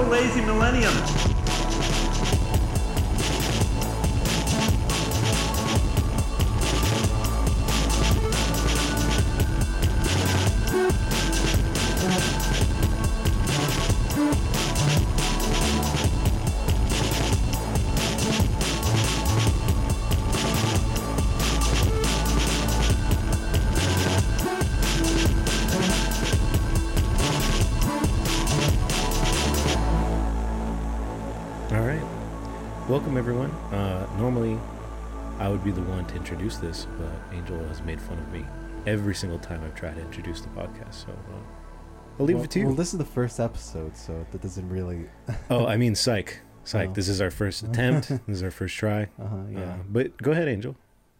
lazy millennium. Introduce this, but Angel has made fun of me every single time I've tried to introduce the podcast. So uh, I'll leave well, it to you. Well, this is the first episode, so that doesn't really. oh, I mean, psych. Psych. Oh. This is our first attempt. this is our first try. Uh huh. Yeah. Uh, but go ahead, Angel.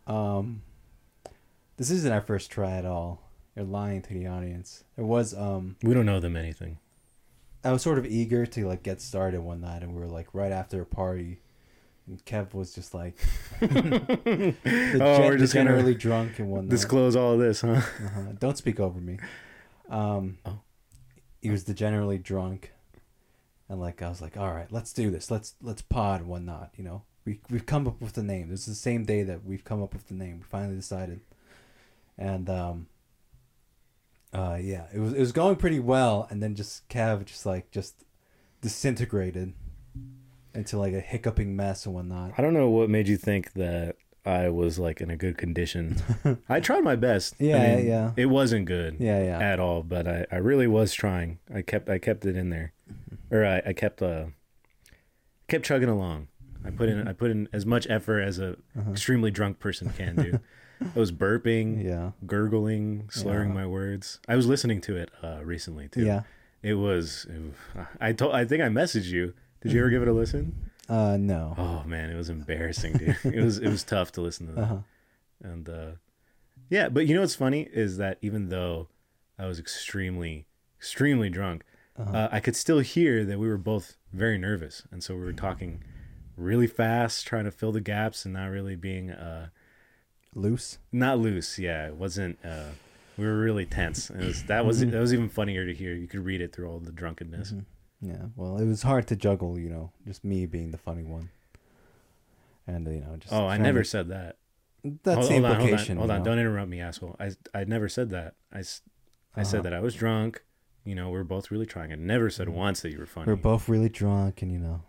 um, this isn't our first try at all. You're lying to the audience. It was um, We don't know them anything. I was sort of eager to like get started one night, and we were like right after a party, and Kev was just like, the oh, gen- we're just generally drunk and whatnot. disclose all of this, huh? Uh-huh. Don't speak over me. Um, Oh. he was degenerately drunk, and like I was like, all right, let's do this. Let's let's pod and whatnot. You know, we we've come up with the name. This is the same day that we've come up with the name. We finally decided, and um. Uh yeah, it was it was going pretty well, and then just Kev just like just disintegrated into like a hiccuping mess and whatnot. I don't know what made you think that I was like in a good condition. I tried my best. I Yeah, mean, yeah. It wasn't good. Yeah, yeah. at all, but I, I really was trying. I kept I kept it in there, or I, I kept uh kept chugging along. I put in I put in as much effort as a extremely drunk person can do. I was burping, Yeah. gurgling, slurring Yeah. my words. I was listening to it uh, recently too. Yeah. it was. It, was- I told I think I messaged you. Did you ever give it a listen? Uh no. Oh man, it was embarrassing, dude. it was it was tough to listen to that. Uh-huh. And uh yeah, but you know what's funny is that even though I was extremely extremely drunk, Uh-huh. uh, I could still hear that we were both very nervous, and so we were talking really fast, trying to fill the gaps, and not really being uh Loose. not loose. Yeah, it wasn't. uh We were really tense. It was, that was that was even funnier to hear. You could read it through all the drunkenness. Mm-hmm. Yeah, well, it was hard to juggle, you know, just me being the funny one, and you know, just. Oh, I never to- said that. That's hold, the hold on, hold on, implication. hold on. know. Don't interrupt me, asshole. I I never said that. I, said Uh-huh. that I was drunk. You know, we are both really trying. I never said Mm-hmm. once that you were funny. We're both really drunk, and you know,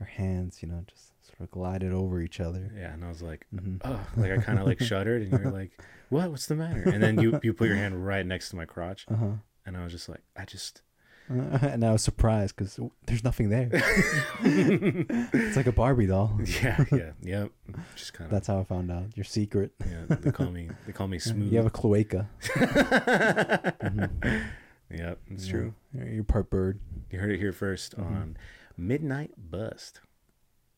our hands, you know, just sort of glided over each other. Yeah, and I was like, hmm oh, like I kind of like shuddered, and you were like, what? What's the matter? And then you you put your hand right next to my crotch, Uh huh. and I was just like, I just. and I was surprised because there's nothing there. it's like a Barbie doll. Yeah, yeah, yep. Just kind of. That's how I found out your secret. Yeah, they call me they call me smooth. You have a cloaca. Mhm. Yep, it's Yeah. true. You're part bird. You heard it here 1st Mhm. on Midnight Bust.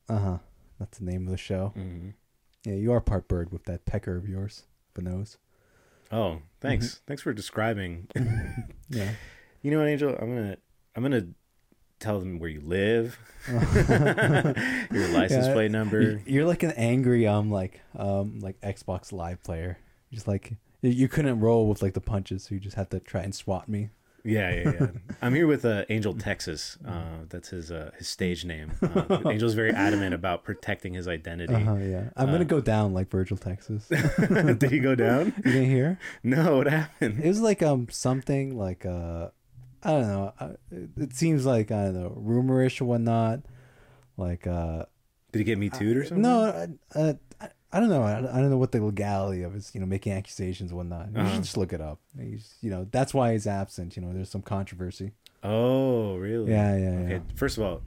Uh huh. That's the name of the show. hmm Yeah, you are part bird with that pecker of yours, the nose. Oh, thanks. Thanks for describing. Yeah. You know what, Angel? I'm gonna I'm gonna tell them where you live, your license Yeah, plate number. You- You're like an angry um like um like Xbox Live player. Just like you- couldn't roll with like the punches, so you just had to try and swat me. Yeah, yeah, yeah. I'm here with uh, Angel Texas. Uh, that's his uh, his stage name. Uh, Angel's very adamant about protecting his identity. Uh huh. Yeah. I'm Uh, gonna go down like Virgil, Texas. Did he go down? You didn't hear? No, what happened? It was like um something like uh I don't know. It, seems like I don't know rumorish or whatnot. Like uh Did he get me too or something? no, uh, uh, I, I don't know. I, I don't know what the legality of his you know making accusations and whatnot. You Uh-huh. should just look it up. He's you know that's why he's absent. You know there's some controversy. Oh, really? Yeah, yeah, Okay. yeah. First of all,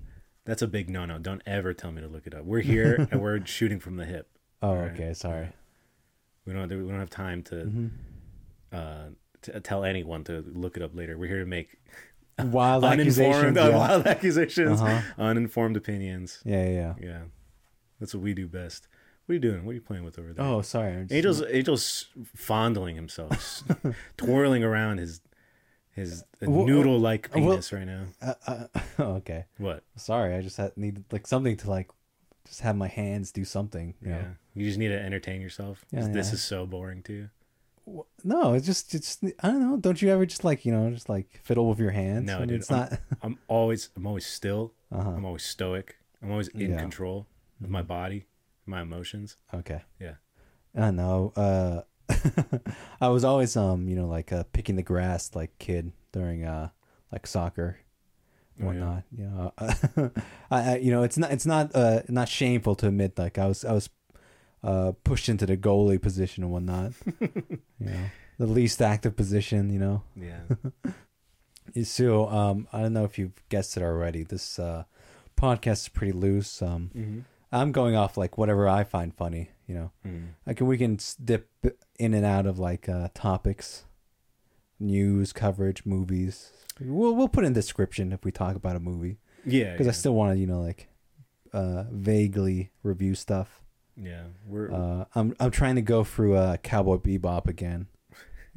that's a big no-no. Don't ever tell me to look it up. We're here and we're shooting from the hip. Oh, right. okay. Sorry. We don't. We don't have time to Mhm. uh, to tell anyone to look it up later. We're here to make Wild uninformed, accusations. uh, Yeah. wild accusations, Uh-huh. uninformed opinions. yeah, yeah, yeah. Yeah, that's what we do best. What are you doing? What are you playing with over there? Oh, sorry. Angel's Angel's fondling himself, twirling around his his Well, noodle like uh, well- penis right now. Uh, uh, okay. What? Sorry. I just had needed like something to like just have my hands do something. You Yeah, know? you just need to entertain yourself. Yeah, This is so boring too. No, it's just it's I don't know. Don't you ever just like you know just like fiddle with your hands? No, dude, It's I'm- not. I'm always I'm always still. Uh-huh. I'm always stoic. I'm always in Yeah. Mm-hmm. control of my body, my emotions. Okay. Yeah. I know. Uh, I was always um you know like uh, picking the grass like kid during uh like soccer, Oh, yeah. whatnot. You know, I, I you know it's not it's not uh not shameful to admit like I was I was uh pushed into the goalie position and whatnot. you know, the least active position. You know. Yeah. So um I don't know if you've guessed it already. This uh podcast is pretty loose. Um mm-hmm. I'm going off like whatever I find funny. You know. Mm. Like we can dip in and out of like uh, topics, news coverage, movies. We'll we'll put in description if we talk about a movie Yeah. because yeah. I still want to you know like uh, vaguely review stuff. Yeah. We're Uh, I'm I'm trying to go through uh, Cowboy Bebop again.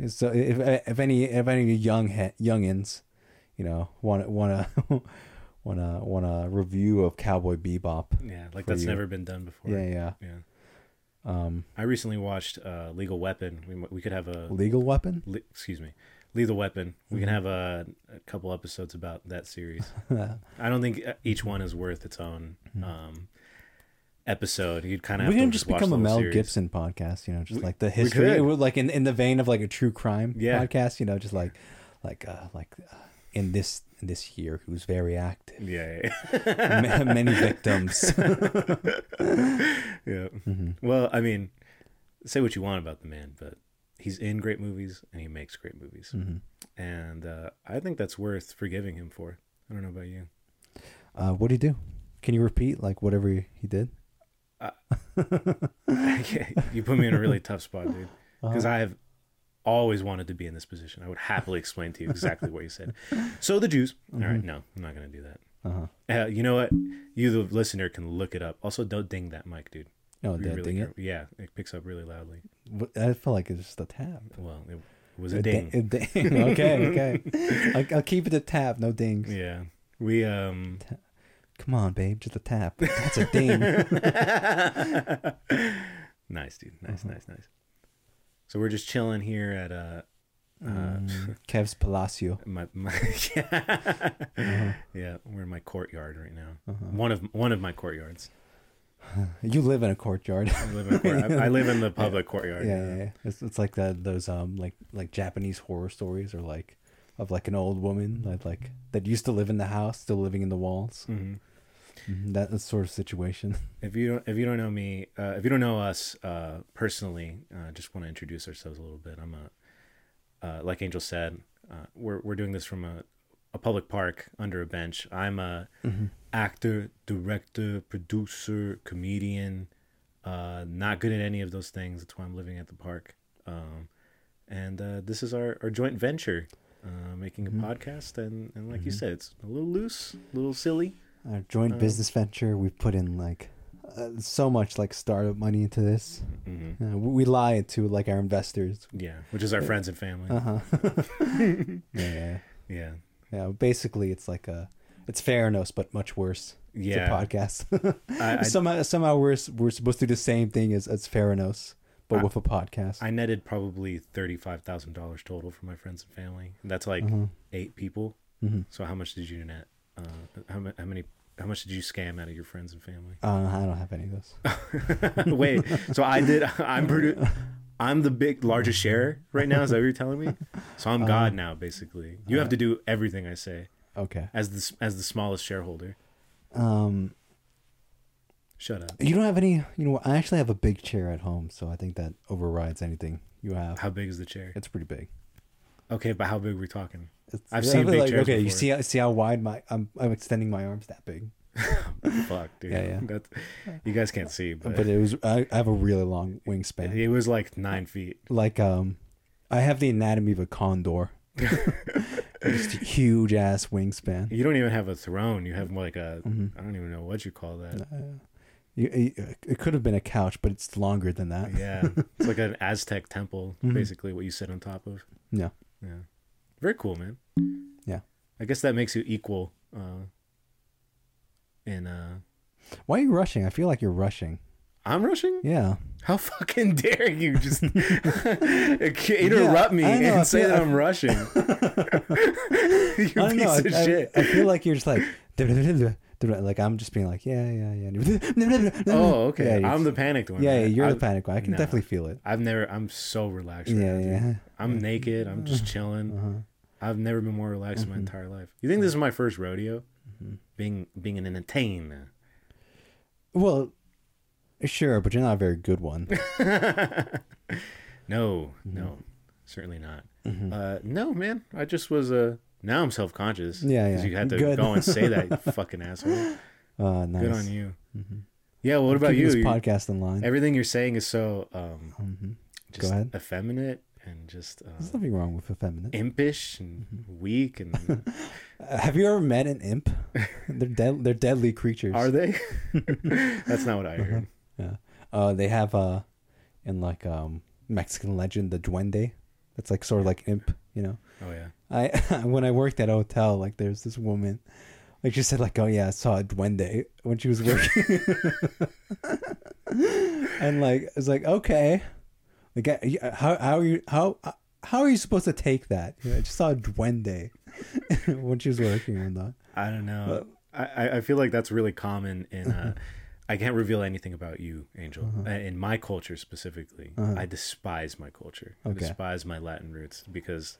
So if if any if any young he- youngins, you know, want want to want to want a review of Cowboy Bebop. yeah, like that's you. never been done before. Yeah, yeah. Yeah. Um, I recently watched uh, Legal Weapon. We we could have a legal weapon. le- excuse me, Lethal Weapon. We can Mhm. have a, a couple episodes about that series. I don't think uh, each one is worth its own um, episode. You'd kind of we have can to just become a Mel series. Gibson podcast, you know, just We- like the history, could. it would, like in, in the vein of like a true crime Yeah. podcast, you know, just like like uh, like uh, in this in this year, who's very active, Yeah, yeah, Ma- many victims. yeah. hmm Well, I mean, say what you want about the man, but he's in great movies and he makes great movies, hmm and uh, I think that's worth forgiving him for. I don't know about you. Uh, what do you do? Can you repeat like whatever he he did? you put me in a really tough spot, dude, because Uh-huh. I have always wanted to be in this position. I would happily explain to you exactly what you said. So the Jews. All right, Mhm. no, I'm not gonna do that. Uh-huh. Uh, you know what? You, the listener, can look it up. Also, don't ding that mic, dude. Oh, did really ding it? Yeah, it picks up really loudly. I feel like it's just a tap. Well, it, it was a ding. A ding. okay, okay. I'll, I'll keep it a tap, no dings. Yeah, we um. Come on, babe, just a tap. That's a ding. nice, dude. Nice, Uh-huh. nice, nice. So we're just chilling here at uh, uh Mm, Kev's Palacio. my, my yeah. Uh-huh. yeah, we're in my courtyard right now. Uh-huh. One of one of my courtyards. You live in a courtyard. I live in, a court, I, I live in the public courtyard. yeah, yeah, yeah. It's, it's like that those um like like Japanese horror stories or like of like an old woman that like that used to live in the house, still living in the walls. hmm Mhm, That that sort of situation. If you don't, if you don't know me, uh, if you don't know us uh, personally, uh, just want to introduce ourselves a little bit. I'm a, uh, like Angel said, uh, we're we're doing this from a, a public park under a bench. I'm a Mm-hmm. actor, director, producer, comedian. Uh, not good at any of those things. That's why I'm living at the park. Um, and uh, this is our, our joint venture, uh, making a Mhm. podcast. And, and like you Mhm. said, it's a little loose, a little silly. Our joint Um, business venture. We've put in like uh, so much like startup money into this. hmm Uh, we, lie to like our investors. Yeah, which is our friends and family. Uh huh. yeah, yeah, Yeah. yeah. Basically, it's like a it's Theranos but much worse. It's a Yeah. podcast. I, I, somehow somehow we're we're supposed to do the same thing as as Theranos, but I- with a podcast. I netted probably $35,000 total for my friends and family. That's like uh-huh. eight people. hmm So how much did you net? Uh, how, how many how much did you scam out of your friends and family? uh, I don't have any of those. Wait, so I did I'm produ- I'm the big largest share right now, is that what you're telling me? So I'm God Uh, now basically. You have to do everything I say Okay. as the as the smallest shareholder. Um, Shut up. you don't have any. You know, what, I actually have a big chair at home, so I think that overrides anything you have. How big is the chair? It's pretty big. Okay, but how big are we talking? It's, I've seen big like, chairs Okay, you see how see how wide my I'm I'm extending my arms that big. Fuck, dude. Yeah, yeah. That's, you guys can't see, but, But it was I, I have a really long wingspan. it was like nine feet. Like um, I have the anatomy of a condor. Just a huge ass wingspan. You don't even have a throne. You have like a. Mhm. I don't even know what you call that. Uh, it could have been a couch, but it's longer than that. Yeah, it's like an Aztec temple, Mhm. basically what you sit on top of. Yeah. Yeah, very cool, man. Yeah. I guess that makes you equal. Uh, in uh, Why are you rushing? I feel like you're rushing. I'm rushing. Yeah. How fucking dare you just interrupt me know, and say feel- that I'm rushing? you I piece know. Of I- shit. I feel like you're just like like I'm just being like yeah yeah yeah. oh, okay. Yeah, I'm the panicked one. yeah, yeah, you're the I've, panic one. I can no. definitely feel it. I've never. I'm so relaxed. Right Yeah, now, yeah. I'm naked. I'm just chilling. Uh-huh. I've never been more relaxed in my Mhm. entire life. You think this is my first rodeo? Mhm. Being being an entertainer. Well, sure, but you're not a very good one. no, Mhm. no, certainly not. Mhm. Uh, no, man. I just was Uh, now I'm self conscious. Yeah, Because yeah. you had to Good. go and say that, you fucking asshole. Uh, nice. Good on you. Mhm. Yeah. Well, what about you? This podcast in line. Everything you're saying is so um, Mhm. just ahead. effeminate and just There's uh, nothing wrong with effeminate. impish and Mhm. weak. And have you ever met an imp? they're dead. They're deadly creatures. are they? That's not what I heard. Yeah. Uh, they have uh, in like um Mexican legend the duende. That's like sort of like imp, you know. Oh yeah. I when I worked at a hotel, like there's this woman, like she said, like, oh yeah, I saw a duende when she was working, and like I was like, okay, like how how are you how how are you supposed to take that? You know, I just saw a duende when she was working on that. I don't know. I, I- I feel like that's really common in. Uh, I can't reveal anything about you, Angel. Uh-huh. Uh, In my culture specifically, Uh-huh. I despise my culture. I despise my Latin roots because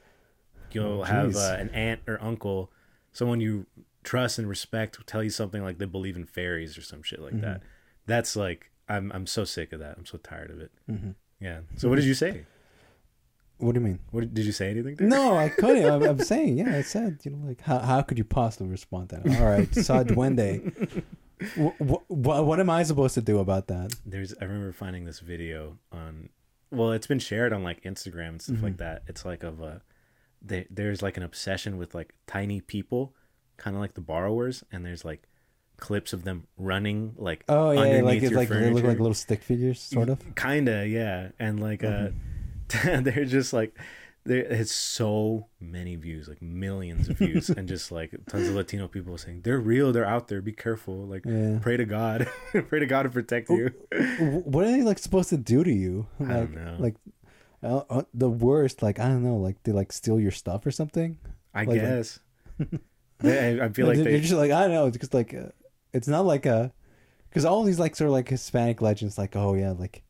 you'll Oh, have uh, an aunt or uncle, someone you trust and respect, tell you something like they believe in fairies or some shit like Mhm. that. That's like I'm I'm so sick of that. I'm so tired of it. hmm Yeah. So what did you say? What do you mean? What did you say anything? There? No, I couldn't. I'm, I'm saying, yeah, I said, you know, like, how, how could you possibly respond to that? All right, saw duende. What, what, what am I supposed to do about that? there's i remember finding this video on well it's been shared on like instagram and stuff like Mhm. that it's like of a there, there's like an obsession with like tiny people kind of like the borrowers and there's like clips of them running like Oh yeah, like it's like they look like little stick figures, sort of. kinda yeah and like uh Mm-hmm. they're just like there it's so many views like millions of views and just like tons of latino people saying they're real they're out there be careful like Yeah. pray to god pray to god to protect you What are they like supposed to do to you? I don't know. like uh, uh, the worst. Like I don't know. Like they like steal your stuff or something. I Like- guess. They- I, I feel like they're, they. they're just like I don't know. It's just like uh, it's not like a because all these like sort of like Hispanic legends, like oh yeah, like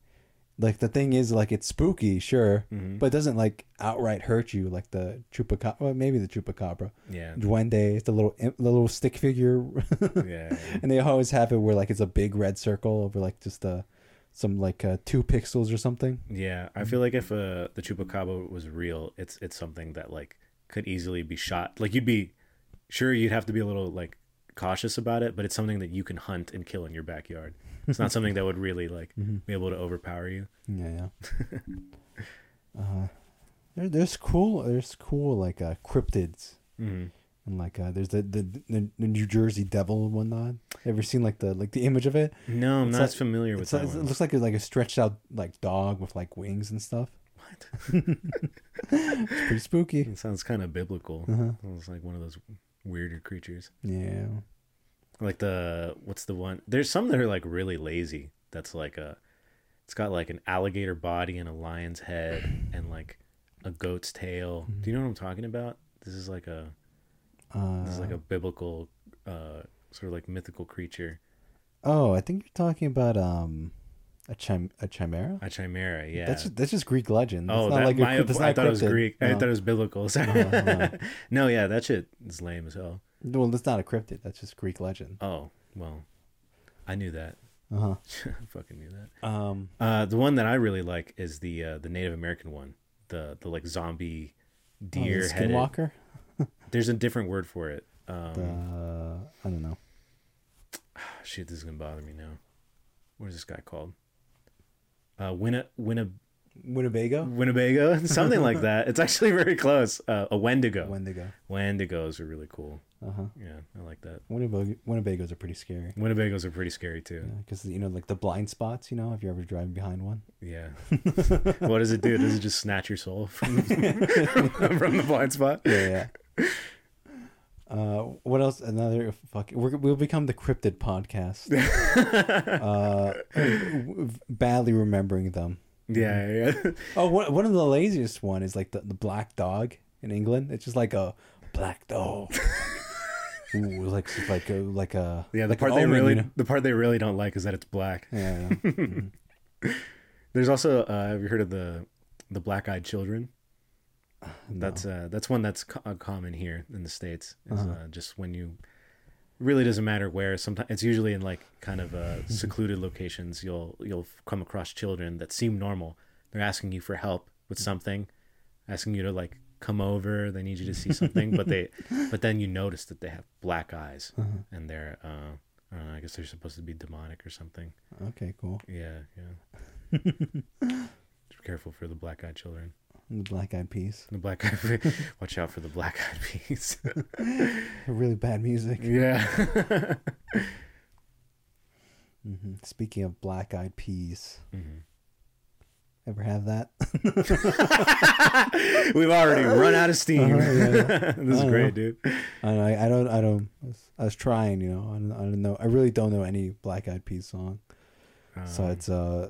like the thing is like it's spooky, sure, Mhm. but it doesn't like outright hurt you like the chupacabra. Well, maybe the chupacabra, yeah, duende, it's the little the little stick figure, yeah, and they always have it where like it's a big red circle over like just uh some like uh, two pixels or something. yeah. I feel like if uh, the chupacabra was real, it's it's something that like could easily be shot. Like you'd be sure you'd have to be a little like cautious about it, but it's something that you can hunt and kill in your backyard. It's not something that would really like Mhm. be able to overpower you. Yeah, yeah. uh, there, there's cool. There's cool like uh, cryptids. hmm And like uh, there's the, the the New Jersey Devil and whatnot. Ever seen like the like the image of it? No, I'm It's not like- as familiar with that like, it looks like a, like a stretched out like dog with like wings and stuff. What? It's pretty spooky. It sounds kind of biblical. Uh-huh. It's like one of those weirder creatures. Yeah. like the what's the one there's some that are like really lazy that's like a it's got like an alligator body and a lion's head and like a goat's tail do you know what i'm talking about this is like a Uh, this is like a biblical uh sort of like mythical creature oh, I think you're talking about um a chim a chimera. a chimera yeah That's just, that's just Greek legend. It's oh not that, like a my, crypt- it's i not thought it was cryptid. greek i No. thought it was biblical No, no. no yeah that shit is lame as hell Well, that's not a cryptid. That's just Greek legend. oh well i knew that Uh huh. Fucking knew that Um. Uh, the one that I really like is the uh, the Native American one, the the like zombie oh, deer headed. skinwalker. There's a different word for it. Um, The I don't know. Shit, this is gonna bother me now. What is this guy called? Uh, Winna Winna Winnebago. Winnebago, something like that. It's actually very close. Uh, a Wendigo. Wendigo. Wendigos are really cool. Uh huh. Yeah, I like that. Winnebago. Winnebagos are pretty scary. Winnebagos are pretty scary too. because you know, like the blind spots. You know, if you're ever driving behind one. Yeah. what does it do? Does it just snatch your soul from, from the blind spot? Yeah, yeah. Uh, what else? Another fuck. We're, we'll become the cryptid podcast. uh, badly remembering them. Yeah, yeah. Oh, one, one of the laziest one is like the, the black dog in England. It's just like a black dog. Ooh, like like a like a Yeah, the like part they omen, really you know? the part they really don't like is that it's black. yeah. yeah. Mhm. There's also uh, have you heard of the the black eyed children? That's uh that's one that's co- uh, common here in the states. Is, Uh-huh. uh, just when you really doesn't matter where. Sometimes it's usually in like kind of uh, secluded locations. You'll you'll come across children that seem normal. They're asking you for help with something, asking you to like come over. They need you to see something, but they but then you notice that they have black eyes Uh-huh. and they're uh, I don't know. I guess they're supposed to be demonic or something. Okay, cool. Yeah, yeah. Be careful for the black eyed children. The black eyed peas. The black eyed Watch out for the black eyed peas. Really bad music. yeah. hmm Speaking of black eyed peas, Mhm. ever have that? We've already run out of steam. Uh-huh, yeah, yeah. this is great, know. dude. I don't, I don't, I don't. I was, I was trying, you know. I don't, I don't know. I really don't know any Black Eyed Peas song. so Um, it's uh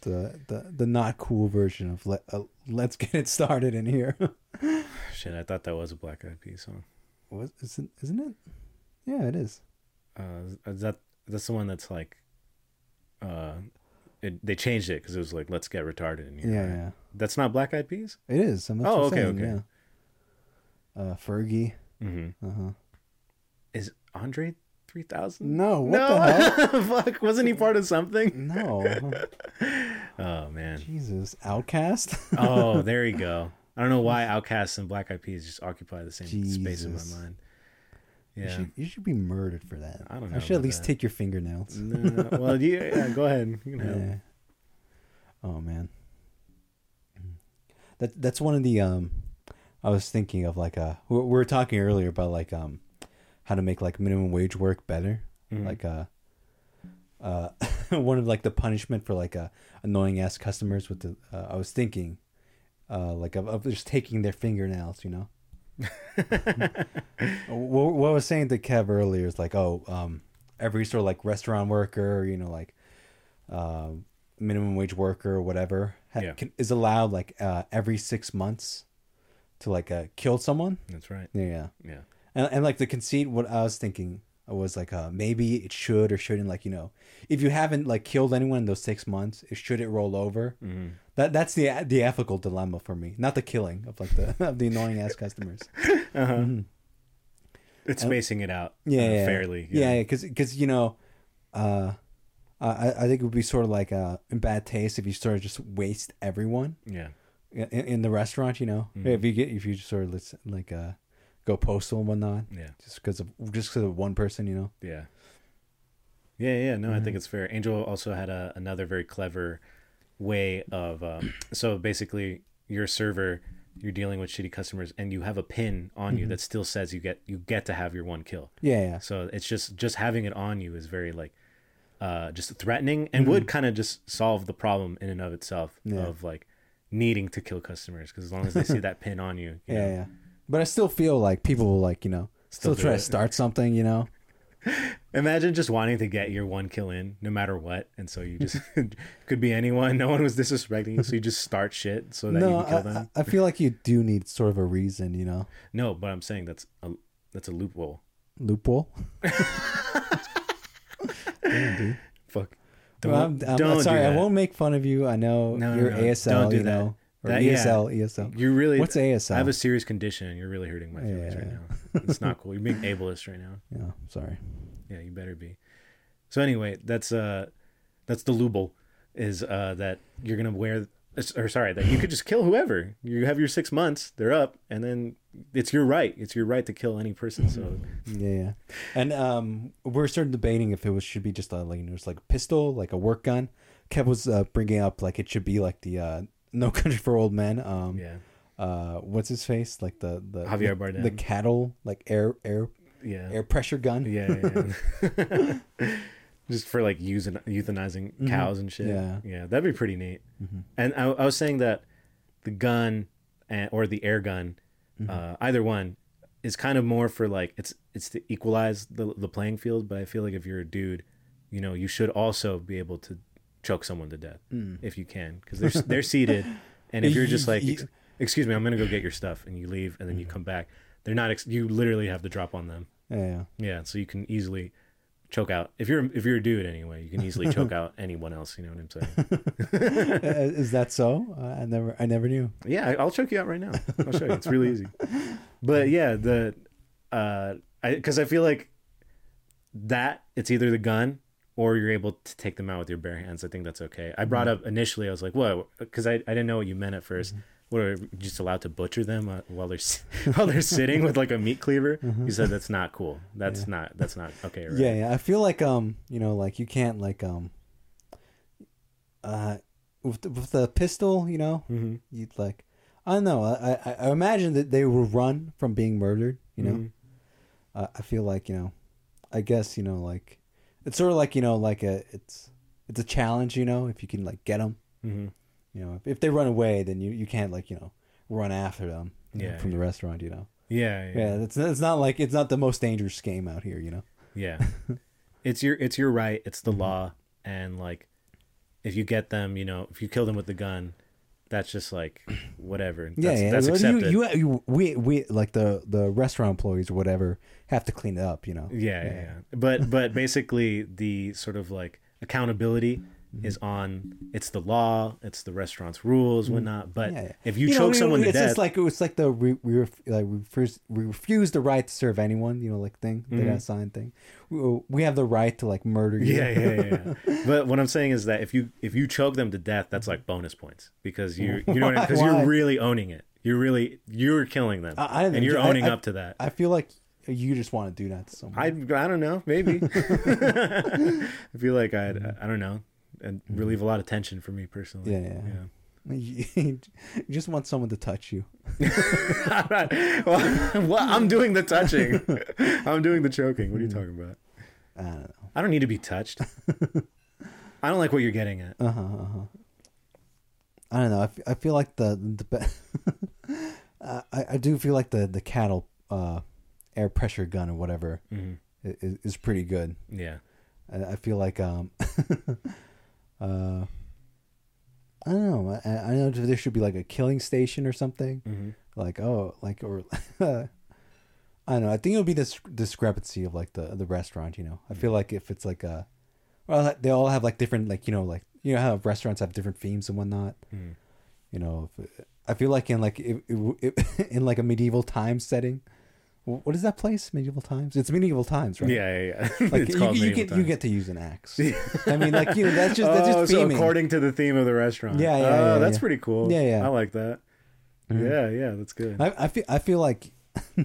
the the the not cool version of let uh, let's get it started in here. shit. I thought that was a black eyed peas song. what isn't isn't it? Yeah, it is. Uh, is that that's the one that's like, uh, it, they changed it because it was like let's get retarded in Yeah, here. yeah. right? That's not black eyed peas. It is. Oh, okay, okay. Yeah. Uh, Fergie. Mm-hmm. Uh huh. Is Andre three thousand? No, what no, the hell? fuck! Wasn't he part of something? No. Oh man. Jesus, OutKast. Oh, there you go. I don't know why OutKasts and Black Eyed Peas just occupy the same space in my Jesus. mind. You Yeah. should, you should be murdered for that. I don't know I should at least that. take your fingernails. No, well, yeah, yeah, go ahead. You. Yeah. Oh man. That that's one of the um I was thinking of like uh we we were talking earlier about like um how to make like minimum wage work better. Mhm. Like uh uh one of like the punishment for like uh annoying ass customers with the uh, I was thinking uh like of, of just taking their fingernails, you know. what, what I was saying to Kev earlier is like, oh, um, every sort of like restaurant worker, you know, like um, minimum wage worker or whatever, ha- Yeah. can, is allowed like uh, every six months to like uh, kill someone. That's right. Yeah, yeah. Yeah. And, and like the conceit, what I was thinking was like, uh, maybe it should or shouldn't, like, you know, if you haven't like killed anyone in those six months, it, should it roll over? hmm That that's the the ethical dilemma for me, not the killing of like the of the annoying ass customers. Uh-huh. Mhm. It's And- spacing it out. yeah, uh, yeah. fairly. Yeah, because because you know, uh, I I think it would be sort of like uh, in bad taste if you sort of just waste everyone Yeah. in, in the restaurant. You know, Mhm. if you get if you just sort of let's like uh, go postal and whatnot, Yeah. just because of just because of one person. You know. Yeah. Yeah, yeah, no, I think Mhm. it's fair. Angel also had a, another very clever way of um, so basically your server you're dealing with shitty customers and you have a pin on you Mhm. that still says you get you get to have your one kill. Yeah, yeah, So it's just just having it on you is very like uh just threatening and would kind of just solve the problem in and of itself Mm-hmm. Yeah. of like needing to kill customers because as long as they see that pin on you, you yeah, yeah. But I still feel like people will like you know still, Still try it. to start something. You know. Imagine just wanting to get your one kill in no matter what. And so you just could be anyone. No one was disrespecting you. So you just start shit so that no, you can kill I, them. I feel like you do need sort of a reason. You know, No, but I'm saying that's a that's a loophole. loophole. Damn, dude. Fuck. Well, I'm, I'm don't do sorry, I won't make fun of you. I know No, you're no. ASL, Don't do you that. know, or That- yeah. ESL, ESL. You really What's ASL? I have a serious condition and you're really hurting my feelings Yeah. right now. It's not cool. You're being ableist right now. yeah, sorry. Yeah, you better be. So anyway, that's uh that's the loophole is uh that you're gonna wear or sorry, that you could just kill whoever. You have your six months, they're up, and then it's your right. It's your right to kill any person. So Yeah, yeah. And um, we're starting debating if it was should be just a like know, just like a pistol, like a work gun. Kev was uh, bringing up like it should be like the uh, No Country for Old Men. Um, yeah. uh, what's his face? Like the the Javier Bardem. the cattle like air air Yeah. air pressure gun. Yeah, yeah, yeah. Just for like using euthanizing Mhm. cows and shit. Yeah. yeah, that'd be pretty neat. Mhm. And I, I was saying that the gun and, or the air gun, Mm-hmm. uh, either one, is kind of more for like it's it's to equalize the the playing field. But I feel like if you're a dude, you know, you should also be able to choke someone to death if you can because they're they're seated, and if you're just like, "Ex- excuse me, I'm gonna go get your stuff, and you leave, and then you come back, they're not. Ex- you literally have the drop on them. Yeah, yeah. So you can easily choke out if you're if you're a dude anyway. You can easily choke out anyone else. You know what I'm saying? Uh, Is that so? I never, I never knew. Yeah, I'll choke you out right now. I'll show you. It's really easy. But yeah, the uh, I because I feel like that it's either the gun or you're able to take them out with your bare hands. I think that's okay. I brought up initially. I was like, what? Because I, I didn't know what you meant at 1st What are you just allowed to butcher them uh, while they're while they're sitting with like a meat cleaver? You said that's not cool. That's not that's not okay. Right? Yeah, yeah. I feel like um, you know, like you can't like um, uh, with the, with the pistol, you know, hmm you'd like, I don't know. I, I I imagine that they will run from being murdered. You know, uh, I feel like you know, I guess you know, like it's sort of like you know, like a it's it's a challenge. You know, if you can like get them. hmm You know, if, if they run away, then you you can't like you know run after them. you know, Yeah, from the restaurant. You know. Yeah, yeah, Yeah, it's it's not like it's not the most dangerous game out here. You know. Yeah. it's your it's your right. It's the Mhm. law and like if you get them, you know, if you kill them with the gun, that's just like whatever. That's, yeah, yeah. that's accepted. You, you, you, we, we, like the the restaurant employees or whatever have to clean it up. You know. yeah, yeah, yeah. But but basically the sort of like accountability Mm-hmm. is on it's the law, it's the restaurant's rules, whatnot. But Mm-hmm. Yeah, yeah. if you, know, choke we- someone to it's death, just like it's like the we we, ref, like, we, refuse, we refuse the right to serve anyone. You know, like thing Mhm. that sign thing. We, we have the right to like murder you. yeah, yeah, yeah, but what I'm saying is that if you if you choke them to death, that's like bonus points because you you know because why? you're really owning it. You're really you're killing them, I, I and you're I- owning I, up to that. I feel like you just want to do that to someone. I I don't know, maybe. I feel like I would I don't know, and relieve a lot of tension for me personally. Yeah, yeah. you just want someone to touch you. well, well, I'm doing the touching. I'm doing the choking. What are you talking about? I don't know. I don't need to be touched. I don't like what you're getting at. Uh huh. Uh huh. I don't know. I, f- I feel like the the be- uh, I I do feel like the the cattle uh air pressure gun or whatever hmm is, is pretty good. Yeah. I, I feel like um uh I don't know. I, I know there should be like a killing station or something. hmm Like oh, like or I don't know. I think it would be this discrepancy of like the the restaurant. You know, I feel like if it's like a well, they all have like different like you know like you know how restaurants have different themes and whatnot. hmm You know, if, I feel like in like if, if, in like a medieval time setting. Wh- What is that place? Medieval times. It's medieval times, right? Yeah, yeah, yeah. Like you, you get you get to use an axe. I mean, like you know, that's just that's oh, just so according to the theme of the restaurant. Yeah, yeah, Oh, yeah, that's yeah. pretty cool. Yeah, yeah. I like that. Mhm. Yeah, yeah, that's good. I, I feel I feel like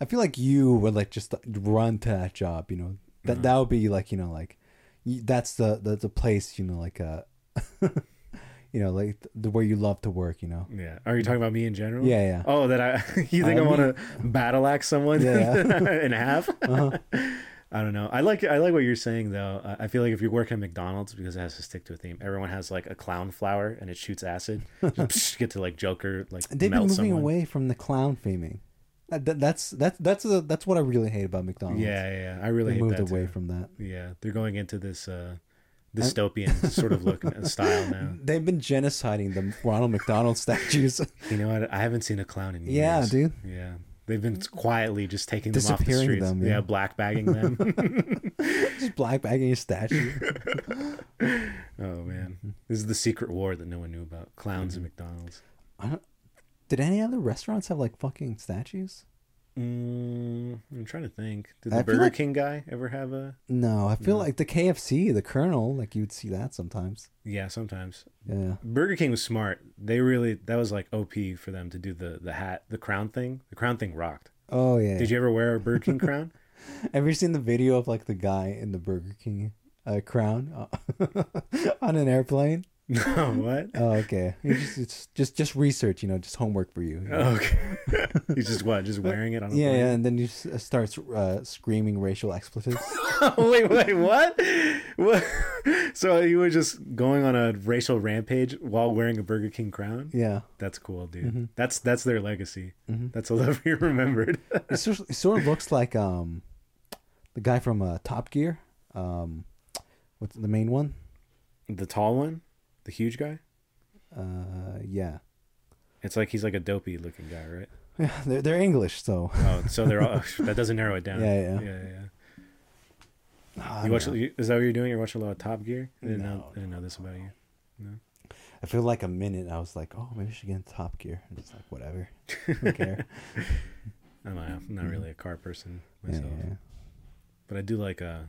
I feel like you would like just run to that job. You know that Uh-huh. that would be like you know like that's the the the place you know like uh you know like the way you love to work. You know. yeah. Are you talking about me in general? Yeah, yeah. Oh, that I you think I I, want to battle axe someone Yeah. in half? Uh-huh. I don't know. I like I like what you're saying though. I- I feel like if you work at McDonald's because it has to stick to a theme. Everyone has like a clown flower and it shoots acid. Just get to like Joker like They've been moving someone. away from the clown theming. That, that, that's that's that's a, that's what I really hate about McDonald's. Yeah, yeah, yeah. I really they hate moved away too. from that. Yeah, they're going into this uh dystopian sort of look and style now. They've been genociding the Ronald McDonald statues, You know what? I haven't seen a clown in years. Yeah, dude. Yeah. They've been quietly just taking them off the streets. them, yeah. yeah. black bagging them. just black bagging a statue. oh man. This is the secret war that no one knew about. Clowns and mm-hmm. McDonald's. I don't, did any other restaurants have like fucking statues? Mm, I'm trying to think. Did the feel Burger like- King guy ever have a No, I feel No. like the KFC, the Colonel, like you'd see that sometimes. Yeah, sometimes. Yeah. Burger King was smart. They really that was like OP for them to do the the hat, the crown thing. The crown thing rocked. Oh yeah. Did you ever wear a Burger King crown? Have you seen the video of like the guy in the Burger King uh, crown uh, on an airplane? No, what? Oh, okay. You just, it's just just research, you know, just homework for you. Oh, okay. He's just what? Just wearing it on a yeah, plane? yeah, and then you s- uh, start uh, screaming racial expletives. wait, wait, what? What? So you were just going on a racial rampage while wearing a Burger King crown? yeah, That's cool, dude. Mhm. That's that's their legacy. Mhm. That's a love you remembered. it, sort of, it sort of looks like um, the guy from uh, Top Gear. Um, what's the main one? the tall one, the huge guy. Uh, yeah, It's like he's like a dopey looking guy, right? yeah, they're they're English, so Oh, so they're all. that doesn't narrow it down. Yeah, yeah. yeah, yeah. I You watch? know. you- Is that what you're doing? You're watching a lot of Top Gear. I didn't know. No, I didn't know this about you. I feel like a minute. I was like, oh, maybe I should get into Top Gear. I'm just like, whatever. I don't care. I'm not, I'm not really a car person yeah, myself, yeah, but I do like uh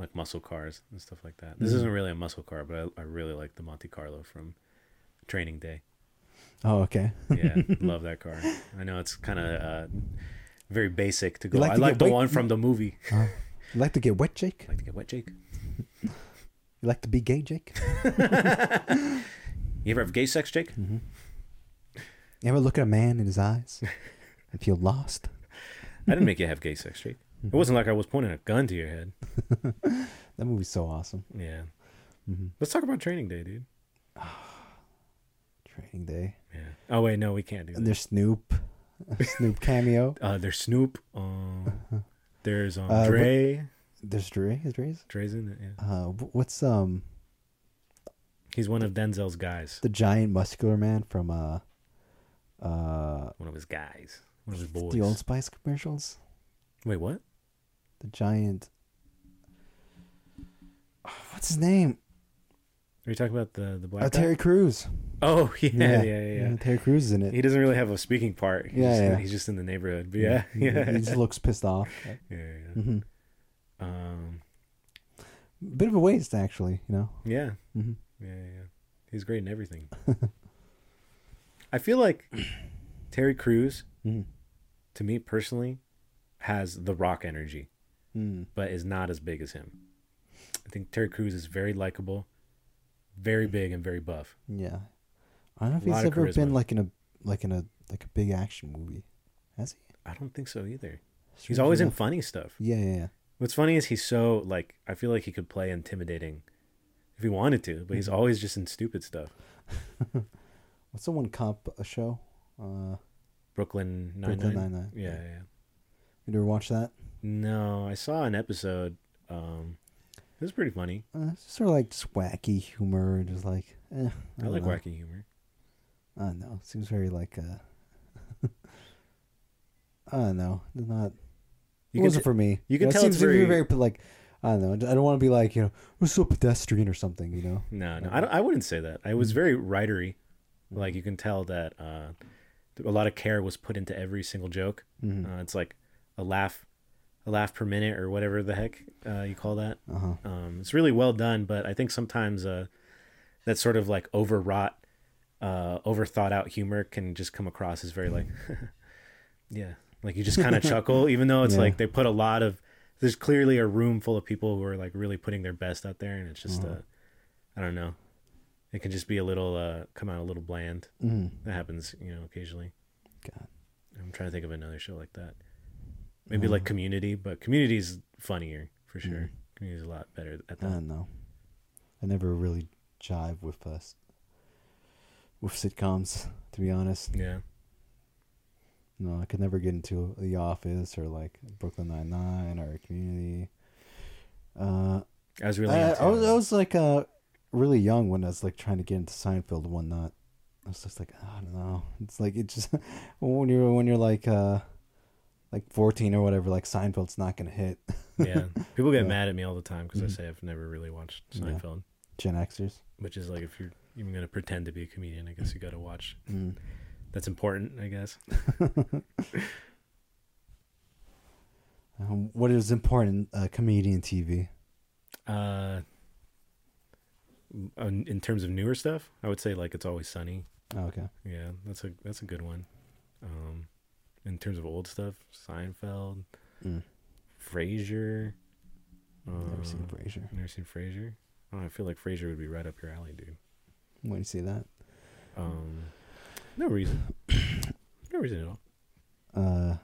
like muscle cars and stuff like that. This Mhm. isn't really a muscle car, but I, I really like the Monte Carlo from Training Day. Oh, okay. Yeah, love that car. I know it's kind of uh, very basic to go. like I to like the weight- one from the movie. Uh, you like to get wet, Jake? like to get wet, Jake. You like to be gay, Jake? You ever have gay sex, Jake? Mm-hmm. You ever look at a man in his eyes and feel lost? I didn't make you have gay sex, Jake. It wasn't like I was pointing a gun to your head. That movie's so awesome. Yeah. Mm-hmm. Let's talk about Training Day, dude. Training Day. Yeah. Oh wait, no, we can't do And that. there's Snoop. Snoop cameo. Uh, there's Snoop. Um, there's um, Uh, Dre. There's Dre. Is Dre's? Dre's in it. Yeah. Uh, what's um He's one of Denzel's guys. the giant muscular man from uh uh One of his guys. One of his boys. the Old Spice commercials? Wait, what? The giant. Oh, what's his name? Are you talking about the the black Uh. Terry Crews. Oh yeah, yeah, yeah, yeah. Terry Crews is in it. He doesn't really have a speaking part. He's Yeah, just, yeah. He's just in the neighborhood. But yeah, He- yeah, He just looks pissed off. yeah, yeah, yeah. hmm Um, Bit of a waste, actually. You know. yeah, hmm yeah, yeah. yeah. He's great in everything. I feel like Terry Crews, hmm to me personally, has the Rock energy, Mm. but is not as big as him. I think Terry Crews is very likable, very big, and very buff. Yeah. I don't know if he's ever been like in a like in a like a big action movie. Has he? I don't think so either. He's always in funny stuff. Yeah, yeah, yeah. What's funny is he's so like I feel like he could play intimidating if he wanted to, but he's Mhm. always just in stupid stuff. What's the one comp a show? Uh, Brooklyn Nine Nine. Nine Nine. Yeah, yeah. You ever watch that? No, I saw an episode. Um, it was pretty funny. Uh, it's sort of like just wacky humor, just like. Eh, I, don't like know. wacky humor. I don't know. It seems very like. Uh, I don't know. It's not. You it wasn't t- for me. you can know, it tell seems it's very- very like. I don't know. I don't want to be like you know, we're so pedestrian or something. You know. no, no, I, don't, I wouldn't say that. I was Mhm. very writery. Like you can tell that uh, a lot of care was put into every single joke. Mm-hmm. Uh, it's like a laugh, a laugh per minute or whatever the heck uh, you call that. Uh huh. Um, it's really well done, but I think sometimes uh, that sort of like overwrought, uh, over thought out humor can just come across as very like, yeah, like you just kind of chuckle, even though it's Yeah. like they put a lot of. There's clearly a room full of people who are like really putting their best out there, and it's just, Uh-huh. uh, I don't know, it can just be a little, uh, come out a little bland. Mm-hmm. That happens, you know, occasionally. God. I'm trying to think of another show like that. Maybe Uh, like Community, but Community is funnier for sure. Community is a lot better at that. I don't know. I never really jive with us with sitcoms, to be honest. Yeah. No, I could never get into The Office or like Brooklyn Nine Nine or Community. Uh, I was really. I, into, I was I was like uh really young when I was like trying to get into Seinfeld and whatnot. I was just like I don't know. It's like it just when you're when you're like uh like fourteen or whatever, like Seinfeld's not gonna hit. yeah. People get Yeah. mad at me all the time because. I say I've never really watched Yeah. Seinfeld, Gen Xers. which is like if you're even gonna pretend to be a comedian, I guess you got to watch. Mm. That's important, I guess. Um, what is important? Uh, comedian TV. Uh, in in terms of newer stuff, I would say like it's always sunny. Oh, okay. Yeah, that's a that's a good one. Um, in terms of old stuff, Seinfeld, Mm. Frasier. Never seen uh, Frasier. Never seen Frasier. Oh, I feel like Frasier would be right up your alley, dude. When you see that, Um, no reason. no reason at all. uh,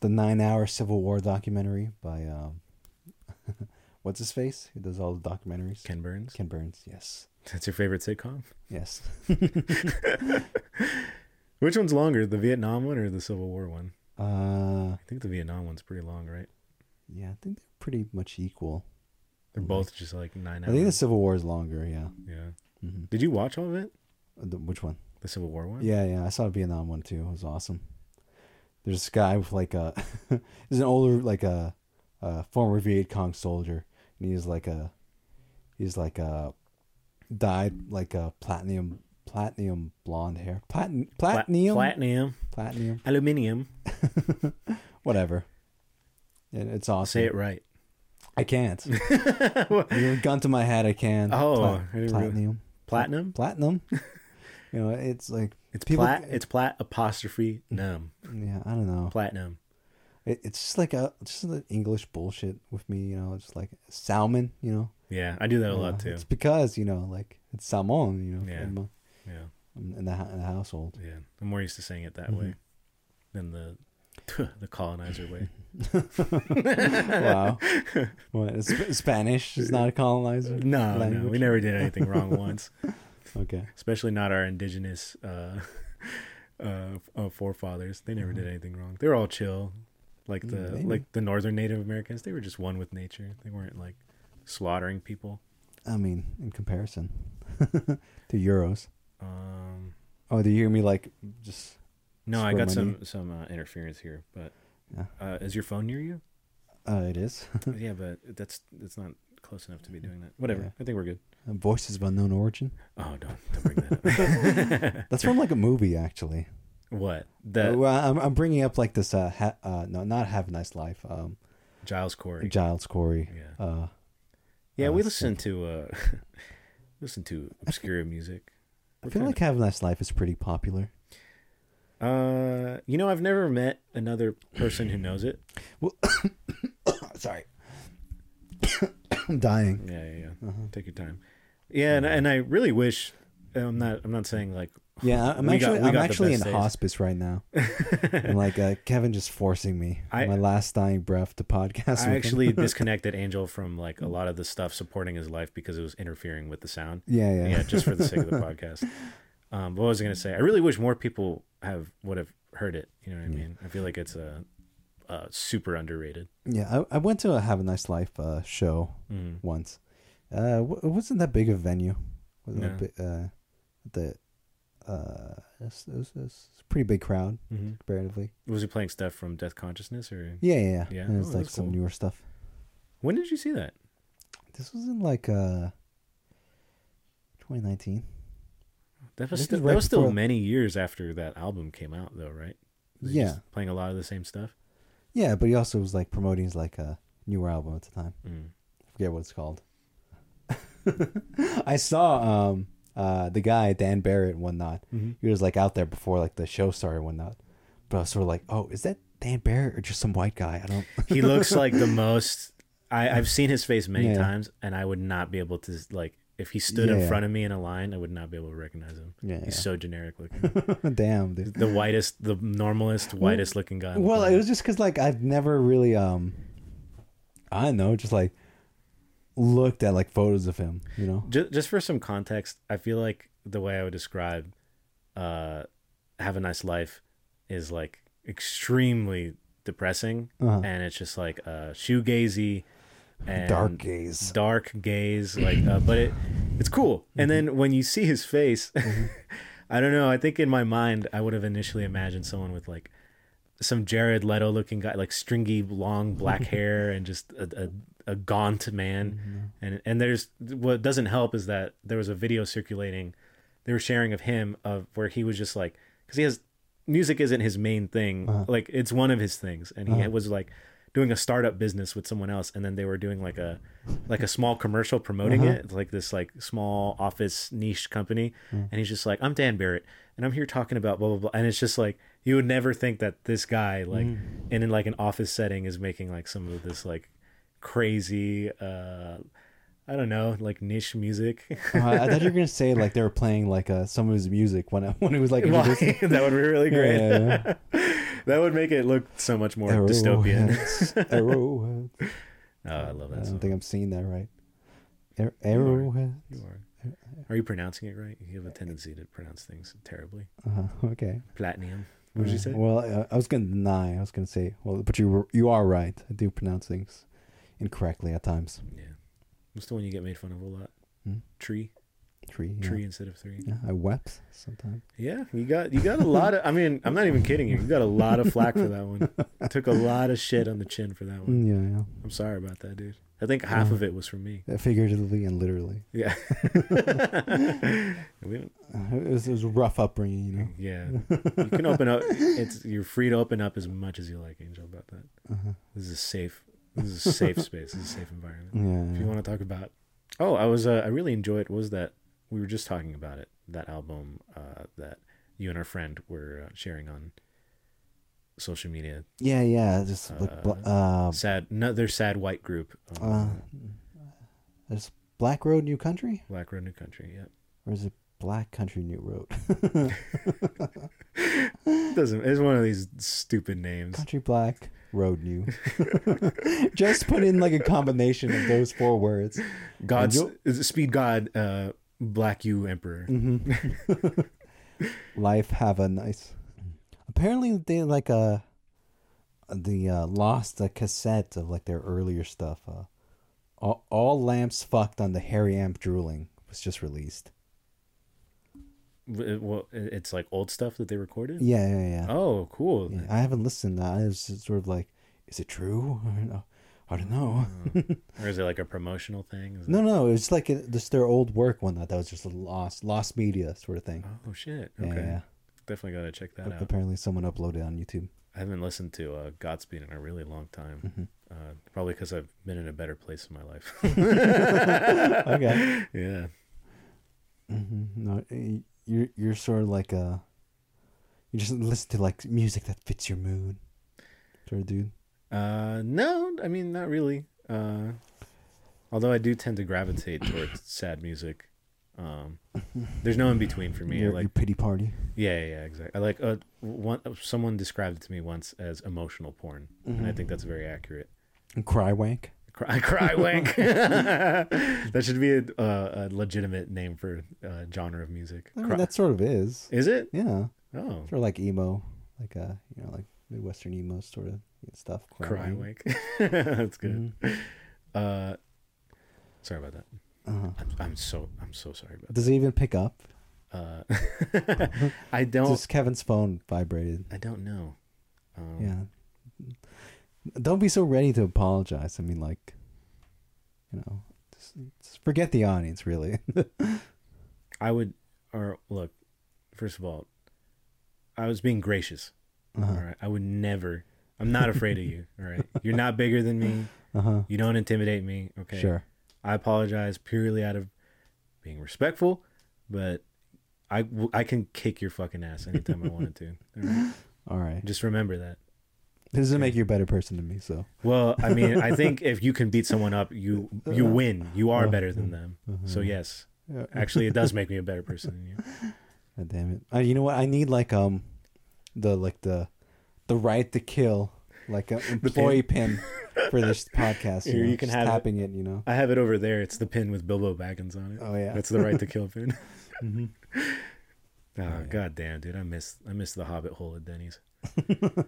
the nine-hour Civil War documentary by um, what's his face? Who does all the documentaries? Ken Burns. Ken Burns. Yes, That's your favorite sitcom? yes. Which one's longer, the Vietnam one or the Civil War one? Uh, I think the Vietnam one's pretty long, right? yeah, I think they're pretty much equal. They're both just like nine I think the. Civil War is longer. Yeah. Yeah. hmm Did you watch all of it? The, which one? The Civil War one? Yeah, yeah. I saw the Vietnam one too. It was awesome. There's this guy with like a, he's an older like a, a former Viet Cong soldier, and he's like a, he's like a, dyed like a platinum platinum blonde hair, platin Pla- platinum Platinum. platinum Aluminium. whatever. And it's awesome. Say it right. I can't. You're a gun to my head. I can. Oh, Pla- platinum, Platinum? platinum. you know, it's like It's People- plat. It's plat apostrophe num. yeah. I don't know. Platinum. It, it's just like a just the English bullshit with me, you know. Just like salmon, you know. Yeah, I do that a Uh, lot too. It's because you know, like it's salmon, you know, Yeah. Yeah, in the in the household. yeah. I'm more used to saying it that Mhm. way than the the colonizer way. wow, what? Sp- Spanish is not a colonizer. No, no, we never did anything wrong once. Okay, Especially not our indigenous uh, uh, uh, forefathers. They never did anything wrong. They were all chill, like the Mm, maybe. like the northern Native Americans. They were just one with nature. They weren't like slaughtering people. I mean, in comparison to euros. Um, Oh, do you hear me? Like, just no, I got some money. some uh, interference here, but yeah, uh, is your phone near you? uh, it is. yeah, but that's that's not close enough to be doing that. Whatever. Yeah. I think we're good. Voices of unknown origin. Oh, don't don't bring that up. That's from like a movie, actually. what Uh, well, I'm I'm bringing up like this. Uh, ha- uh, no, not have a nice life. Um, Giles Corey? Giles Corey. Yeah. Uh, Yeah, Uh, we so- listen to uh listen to obscure music. I feel like Have a Nice Life is pretty popular. Uh, you know, I've never met another person who knows it. Well, Sorry. I'm dying. Yeah, yeah, yeah. Uh-huh. Take your time. Yeah, and, and I really wish. I'm not. I'm not saying like. Yeah, I'm We got- actually I'm actually in days. hospice right now. and like uh, Kevin just forcing me I- my last dying breath to podcast. I actually disconnected Angel from like a lot of the stuff supporting his life because it was interfering with the sound. yeah, yeah, Yeah, just for the sake of the podcast. Um, what was I gonna say? I really wish more people have would have heard it. You know what I Yeah. mean? I feel like it's a, uh super underrated. yeah. I, I went to a Have a Nice Life uh, show Mm. once. Uh, w- it wasn't that big of a venue. Wasn't No. that big, uh, the uh, it was, it, was, it was a pretty big crowd hmm comparatively. Was he playing stuff from Death Consciousness or? Yeah, yeah, yeah. Yeah? It's Oh, like some cool. newer stuff. When did you see that? This was in like uh, 2019. That was still, is that was still many years after that album came out, though, right? Yeah. playing a lot of the same stuff. Yeah, but he also was like promoting his like a newer album at the time. Mm. I forget what it's called. I saw um uh the guy Dan Barrett and whatnot. Mm-hmm. He was like out there before like the show started and whatnot. But I was sort of like, oh, is that Dan Barrett or just some white guy? I don't. He looks like the most. I, I've seen his face many Yeah. times, and I would not be able to like if he stood Yeah. in front of me in a line, I would not be able to recognize him. Yeah, He's yeah. so generic looking. Damn, dude. the whitest, the normalest, whitest looking guy. Well, it was just because like I've never really um, I don't know, just like looked at like photos of him. You know. just, just for some context, I feel like the way I would describe uh, "Have a Nice Life" is like extremely depressing, Uh-huh. and it's just like uh, shoegazy and Dark gaze. dark gaze, like. Uh, but it it's cool. And Mm-hmm. then when you see his face, I don't know. I think in my mind, I would have initially imagined someone with like some Jared Leto looking guy, like stringy, long black hair, and just a, a, a gaunt man. Mm-hmm. And and there's what doesn't help is that there was a video circulating, they were sharing of him of where he was just like because he has music isn't his main thing, Uh-huh. like it's one of his things, and he Uh-huh. was like doing a startup business with someone else, and then they were doing like a like a small commercial promoting Uh-huh. it, It's like this like small office niche company, Mm. and he's just like I'm Dan Barrett, and I'm here talking about blah blah blah, and it's just like you would never think that this guy like Mm. and in like an office setting is making like some of this like crazy uh I don't know, like niche music. Uh, I thought you were gonna say like they were playing like uh, some of his music when when it was like that would be really great. Yeah, that would make it look so much more dystopian. Arrowheads, Arrowheads. Oh, I love that. I don't song. think I'm seeing that right. Ar- Arrowhead. You are. Are you pronouncing it right? You have a tendency to pronounce things terribly. Uh-huh. Okay. Platinum. What did you Uh, say? Well, uh, I was gonna deny. I was gonna say, well, but you were, you are right. I do pronounce things incorrectly at times. Yeah. What's the one you get made fun of a lot? Hmm? Tree. Tree. Yeah. Tree instead of three. Yeah, I wept sometimes. Yeah, you got you got a lot of. I mean, I'm not even kidding you. You got a lot of flack for that one. Took a lot of shit on the chin for that one. Mm, yeah, I'm sorry about that, dude. I think half Yeah. of it was from me. Figuratively and literally. Yeah. we Uh, it, was, it was a rough upbringing, you know. yeah. You can open up. It's you're free to open up as much as you like, Angel. About that. Uh-huh. This is a safe. This is a safe space. This is a safe environment. Yeah. If you want to talk about, oh, I was. Uh, I really enjoyed. What was that? We were just talking about it. That album uh, that you and our friend were uh, sharing on social media. Yeah, yeah. Just like uh, sad. Another sad white group. Um, uh, there's Black Road New Country, Black Road New Country. Yeah. or is it Black Country New Road? Doesn't. It's one of these stupid names. Country Black Road New. Just put in like a combination of those four words. God's Speed God. Uh, Black you Emperor. hmm Life have a nice. Apparently, they like uh the uh, lost a cassette of like their earlier stuff. Uh, all, all lamps fucked on the Hairy Amp drooling was just released. W- Well, it's like old stuff that they recorded. Yeah, yeah, yeah. Oh, cool. Yeah, I haven't listened. To that. I was sort of like, is it true? I don't know. I or is it like a promotional thing? Is No, it- no, it's like a, just their old work one that that was just a lost, lost media sort of thing. Oh shit. Okay. yeah. Definitely gotta check that out. apparently, someone uploaded it on YouTube. I haven't listened to uh, Godspeed in a really long time. hmm Uh, probably because I've been in a better place in my life. Okay. Yeah. hmm No, you're you're sort of like a. You just listen to like music that fits your mood, sort of dude. Uh, no, I mean not really. Uh, although I do tend to gravitate towards sad music. Um, there's no in between for me. I Your, like your pity party. yeah, yeah, yeah, exactly. I like uh, one. Someone described it to me once as emotional porn, and I think that's very accurate. And cry wank. Cry, cry wank. that should be a, uh, a legitimate name for uh, genre of music. I mean, Cry- that sort of is. Is it? Yeah, Oh, sort of like emo, like uh, you know, like midwestern emo sort of stuff. cry wank. That's good. Mhm. Uh, sorry about that. Uh-huh. I'm, I'm so I'm so sorry about Does it even pick up? Uh, I don't. Just Kevin's phone vibrated. I don't know. Um, Yeah. Don't be so ready to apologize. I mean, like, you know, just, just forget the audience, really. I would. Or look, first of all, I was being gracious. Uh-huh. All right. I would never. I'm not afraid of you. All right. You're not bigger than me. Uh huh. You don't intimidate me. Okay. Sure. I apologize purely out of being respectful, but I, w- I can kick your fucking ass anytime I wanted to. All right? All right. Just remember that. This doesn't Okay. make you a better person than me, so. Well, I mean, I think if you can beat someone up, you you win. You are Uh, better than them. So uh-huh. yes, Yeah. actually, it does make me a better person than you. God damn it. Uh, you know what? I need like um, the like the, the right to kill, like an employee pin. for this podcast. You, Here, know, you can have it. tapping it. You know. I have it over there. It's the pin with Bilbo Baggins on it. Oh yeah. That's the right to kill pin. Mhm. Oh, yeah. god damn, dude. I miss I miss the Hobbit hole at Denny's.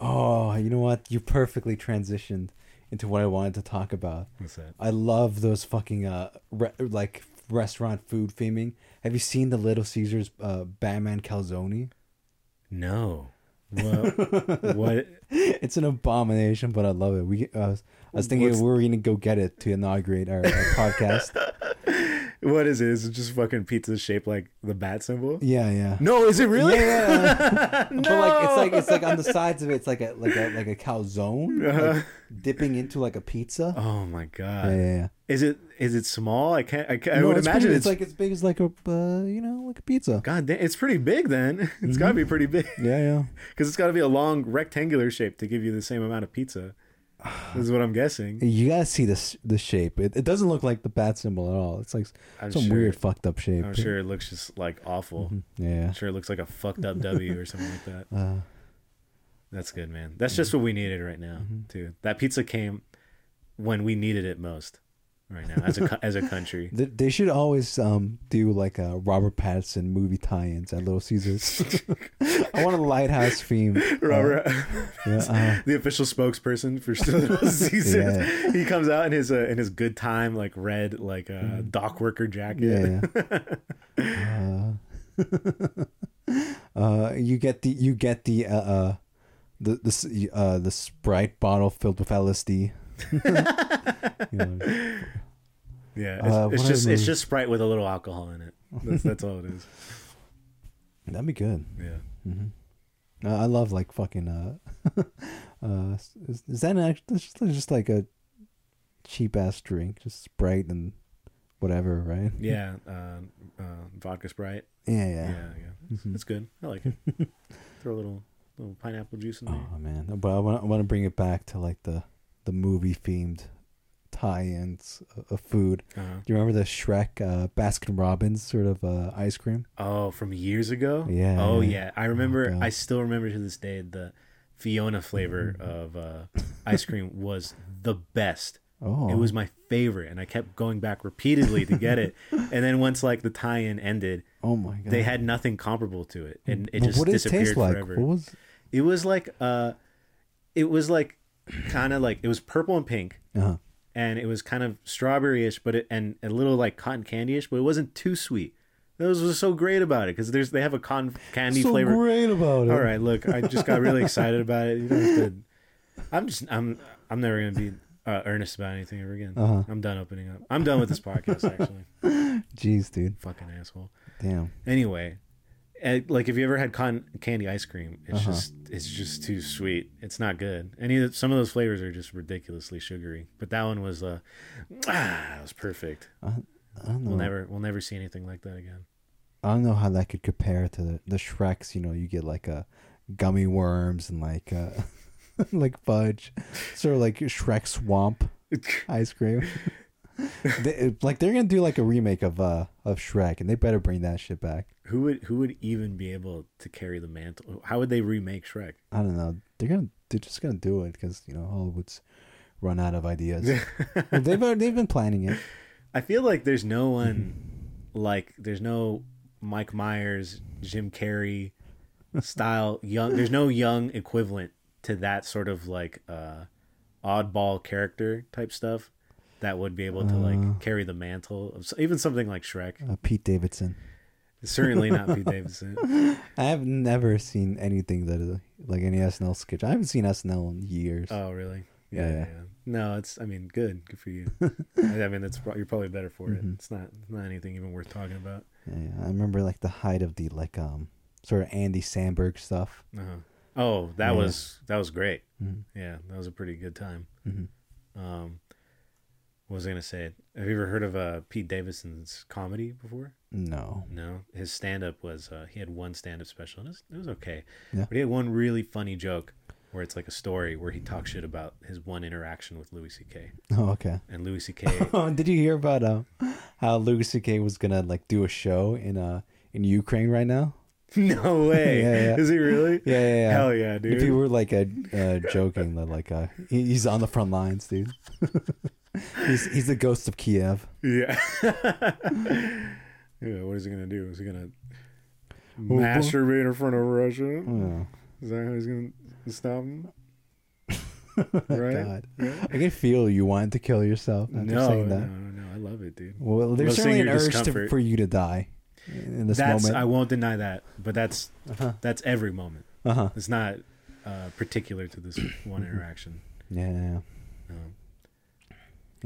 Oh, you know what? You perfectly transitioned into what I wanted to talk about. What's that? I love those fucking uh re- like restaurant food theming. Have you seen the Little Caesars uh Batman calzone? No. What? what? It's an abomination, but I love it. We I was, I was thinking What's- we were gonna go get it to inaugurate our, our podcast. What is it? Is it just fucking pizza shaped like the bat symbol? Yeah, yeah. No, is it really? Yeah. no. But like it's like it's like on the sides of it, it's like a like a like a calzone, Uh-huh. like dipping into like a pizza. Oh my god. yeah, yeah, yeah. Is it is it small? I can't. I, can't, I would imagine pretty- it's, it's like as big as like a uh, you know like a pizza. God damn, it's pretty big. Then it's Mm-hmm. got to be pretty big Yeah, yeah. because it's got to be a long rectangular shape to give you the same amount of pizza. This is what I'm guessing. You gotta see this the shape. It, it doesn't look like the bat symbol at all. It's like I'm some sure, weird fucked up shape. I'm sure it looks just like awful. Mhm. Yeah. I'm sure it looks like a fucked up W or something like that. Uh, That's good, man. That's just what we needed right now, Mhm. too. That pizza came when we needed it most, right now as a as a country. they, should always um do like a Robert Pattinson movie tie-ins at Little Caesars. I want a lighthouse theme. Robert, Yeah, uh, the official spokesperson for Little Caesars, Yeah. he comes out in his uh, in his good time like red like uh, dock worker jacket. yeah. uh, uh, you get the you get the uh, uh the the uh the Sprite bottle filled with LSD. You know, Yeah, it's, Uh, it's just it's just Sprite with a little alcohol in it. That's that's all it is. that'd be good. Yeah. hmm Uh, I love like fucking uh, uh, is, is that an act- that's just, that's just like a cheap ass drink, just Sprite and whatever, right? Yeah, uh, uh, vodka Sprite. Yeah, Yeah, yeah. yeah, Mhm. it's good. I like it. Throw a little little pineapple juice in there. Oh man, but I want I want to bring it back to like the the movie themed tie-ins of- of food. Uh-huh. Do you remember the Shrek uh, Baskin Robbins sort of uh, ice cream? Oh, from years ago. Yeah, Oh yeah. I remember. God. I still remember to this day the Fiona flavor of uh, ice cream was the best. Oh, It was my favorite, and I kept going back repeatedly to get it. and then once like the tie-in ended, Oh my god! they had nothing comparable to it, and it But just what did it disappeared taste like? forever. What was? It was like uh, it was like kind of like it was purple and pink, Uh-huh. And it was kind of strawberry-ish, but it and a little like cotton candy-ish, but it wasn't too sweet. That was so great about it because there's they have a cotton candy so flavor. great about it. All right, look, I just got really excited about it. You don't have to. I'm just I'm I'm never gonna be uh, earnest about anything ever again. Uh-huh. I'm done opening up. I'm done with this podcast. Actually, Jeez, dude. fucking asshole. Damn. Anyway, eh, like if you ever had cotton candy ice cream, it's Uh-huh. just it's just too sweet. It's not good. Any of the- some of those flavors are just ridiculously sugary. But that one was uh, ah, it was perfect. I, I don't know. We'll never we'll never see anything like that again. I don't know how that could compare to the the Shreks. You know, you get like a gummy worms and like uh, like fudge, sort of like Shrek Swamp ice cream. they, like they're gonna do like a remake of uh of Shrek, and they better bring that shit back. Who would who would even be able to carry the mantle? How would they remake Shrek? I don't know. They're gonna they're just gonna do it because you know Hollywood's run out of ideas. Well, they've uh, they've been planning it. I feel like there's no one like there's no Mike Myers, Jim Carrey style young. There's no young equivalent to that sort of like uh, oddball character type stuff that would be able to Uh. like carry the mantle of even something like Shrek. Uh, Pete Davidson. Certainly not Pete Davidson. I have never seen anything that is like any SNL sketch. I haven't seen SNL in years. Oh, really? Yeah, yeah. Yeah. No, it's. I mean, good. Good for you. I mean, that's you're probably better for it. Mhm. It's not. It's not anything even worth talking about. Yeah, yeah. I remember like the height of the like um sort of Andy Samberg stuff. Uh-huh. Oh, that Yeah. was that was great. Mm-hmm. Yeah, that was a pretty good time. Mm-hmm. Um, what was I gonna say? Have you ever heard of uh, Pete Davidson's comedy before? No. No, his stand up was uh, he had one stand up special and it was, it was okay. Yeah. But he had one really funny joke where it's like a story where he talks shit about his one interaction with Louis C.K. Oh, okay. and Louis C.K. Oh, did you hear about uh, how Louis C.K. was gonna like do a show in uh in Ukraine right now? no way, Yeah, yeah. is he really? Yeah, yeah, yeah. Hell yeah, dude. If you were like uh, uh, joking that like uh, he's on the front lines, dude. He's he's the ghost of Kiev. Yeah. yeah. What is he gonna do? Is he gonna masturbate in front of Russia? Oh, Is that how he's gonna stop him? Right? Yeah. I can feel you wanting to kill yourself after No, saying that. no, no. I love it, dude. Well, there's certainly an urge to, for you to die in this that's moment. I won't deny that, but that's uh-huh. that's every moment. Uh-huh. It's not uh, particular to this one interaction. Yeah, yeah, Um,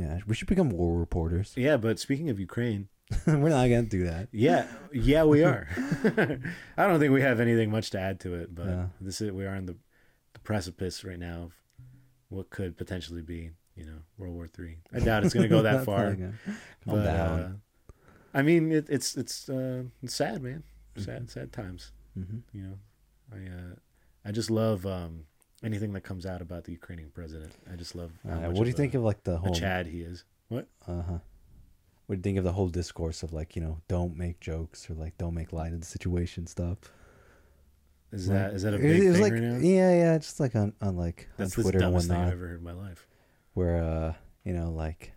yeah. We should become war reporters. yeah, but speaking of Ukraine, We're not gonna do that. yeah, yeah, we are. I don't think we have anything much to add to it, but Yeah. this is we are on the, the precipice right now of what could potentially be, you know, World War Three. I doubt it's going to go that far. gonna- but, down. uh, I mean, it, it's it's uh, it's sad, man. Mm-hmm. Sad, sad times. Mhm. You know, I uh, I just love um, anything that comes out about the Ukrainian president. I just love. Uh, what do you a- think of like the whole? Chad he is? What? Uh huh. What do you think of the whole discourse of like you know don't make jokes or like don't make light of the situation stuff? Is that is that a big it thing like right now? yeah yeah just like on on like That's on the Twitter and dumbest thing I've ever heard in my life. where uh you know like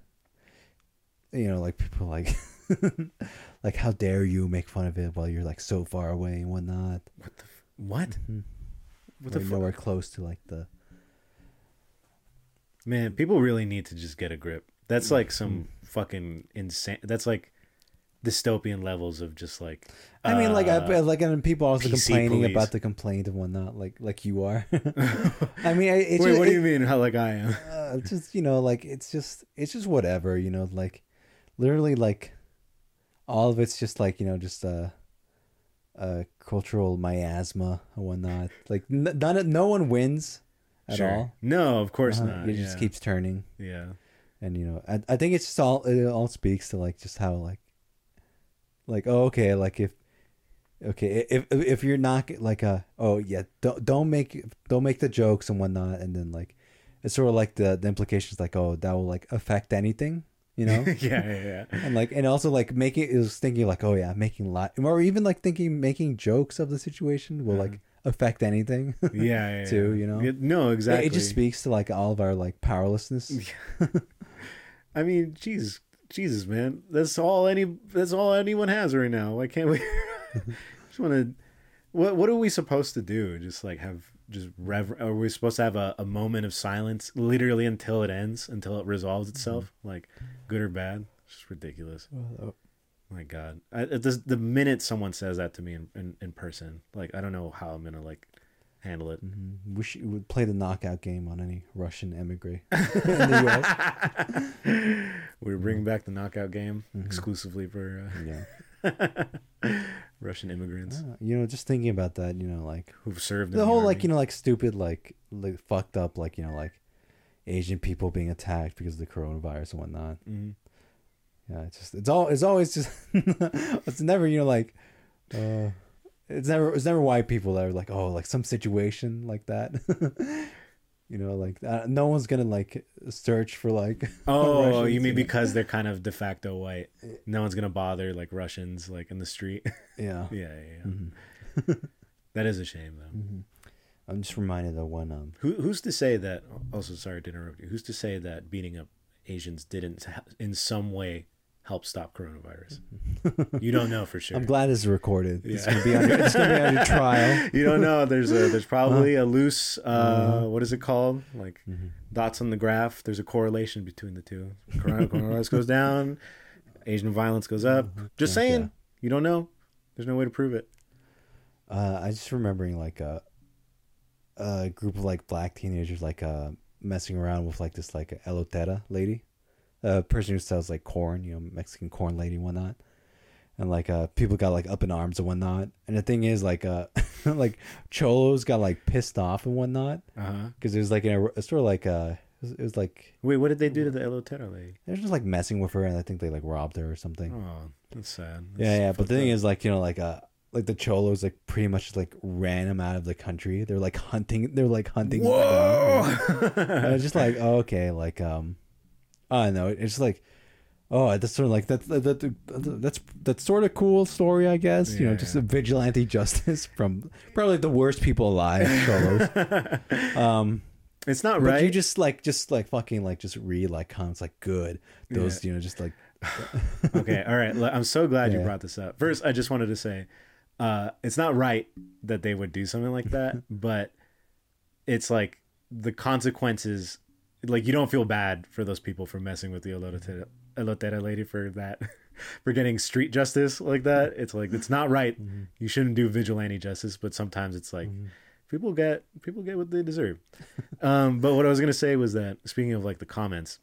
you know like people like like how dare you make fun of it while you're like so far away and whatnot. What the? F- what? Mhm. What the We're fuck? nowhere close to like the Man, people really need to just get a grip. That's like some Mm-hmm. fucking insane. That's like dystopian levels of just like. I mean, like, I, uh, like, and people also PC complaining police. about the complaint and whatnot, like, like you are. I mean, I- it's Wait, just, what do it- you mean? How like I am? uh, just you know, like, it's just, it's just whatever, you know, like, literally, like, all of it's just like, you know, just uh, uh, cultural miasma and whatnot. Like, n- none, no one wins at Sure. all. No, of course Uh-huh. not. It just yeah. keeps turning, Yeah. and you know, I, I think it's just all, it all speaks to like just how like, like, oh, okay, like if okay if if if you're not like a oh yeah don't don't make don't make the jokes and whatnot and then like it's sort of like the the implications like oh that will like affect anything you know yeah, yeah, yeah. and like and also like making it was thinking like oh yeah making light or even like thinking making jokes of the situation will like mm-hmm. affect anything. Yeah, yeah, Too, you know? Yeah, no, exactly. it just speaks to like all of our like powerlessness I mean, Jesus, Jesus, man, that's all any that's all anyone has right now. Why can't we? just want to. What What are we supposed to do? Just like have just rever? Are we supposed to have a, a moment of silence, literally until it ends, until it resolves itself, like good or bad? It's just ridiculous. My God, I, this, the minute someone says that to me in, in, in person, like I don't know how I'm gonna like handle it. Mhm. Wish you would play the knockout game on any Russian emigre in the US. We're bringing back the knockout game Mhm. exclusively for Yeah. Uh, Russian immigrants Ah, you know, just thinking about that, you know, like who've served in the whole like you know like stupid like like fucked up like you know like Asian people being attacked because of the coronavirus and whatnot. Mhm. Yeah, it's just it's all it's always just it's never you know like uh it's never it's never white people that are like oh like some situation like that. you know like uh, no one's gonna like search for like Oh, Russians, you mean because they're kind of de facto white? No one's gonna bother like Russians like in the street. yeah. yeah, yeah, yeah. Mhm. That is a shame though. Mhm. I'm just reminded of one um Who who's to say that? Also, sorry to interrupt you. Who's to say that beating up Asians didn't in some way help stop coronavirus? you don't know for sure. I'm glad it's recorded. It's gonna be under it's gonna be under trial. you don't know. There's a there's probably a loose uh Uh-huh. what is it called? Like Mhm. dots on the graph. There's a correlation between the two. Coronavirus goes down, Asian violence goes up. Just Yeah, saying. yeah. You don't know. There's no way to prove it. Uh, I just remembering like a a group of like black teenagers like uh messing around with like this like a elotera lady, a person who sells like corn, you know, Mexican corn lady and whatnot. And like uh people got like up in arms and whatnot. And the thing is like uh like cholos got like pissed off and whatnot Uh huh. because it was like in a, it's sort of like uh it was, it was like Wait, what did they do to the Elotero lady? they were just like messing with her and I think they like robbed her or something. Oh, that's sad. Yeah, yeah. But the thing is, like, you know, like, uh, like the cholos, like, pretty much like ran him out of the country. They're like hunting. They're like hunting. him down. And whoa. it's just like, oh, okay, like, um, I don't know. It's like, oh, that's sort of like that's that, that, that's that's sort of cool story, I guess. you know, just yeah. a vigilante justice from probably the worst people alive. Um, it's not but right. you just like, just like fucking like, just read like comments like good. Those, you know, just like, okay, all right. I'm so glad you brought this up. First, I just wanted to say, uh, it's not right that they would do something like that, but it's like the consequences. Like you don't feel bad for those people for messing with the elotera, elotera lady for that, for getting street justice like that. It's like it's not right. Mm-hmm. You shouldn't do vigilante justice, but sometimes it's like people get people get what they deserve. um, but what I was gonna say was that speaking of like the comments,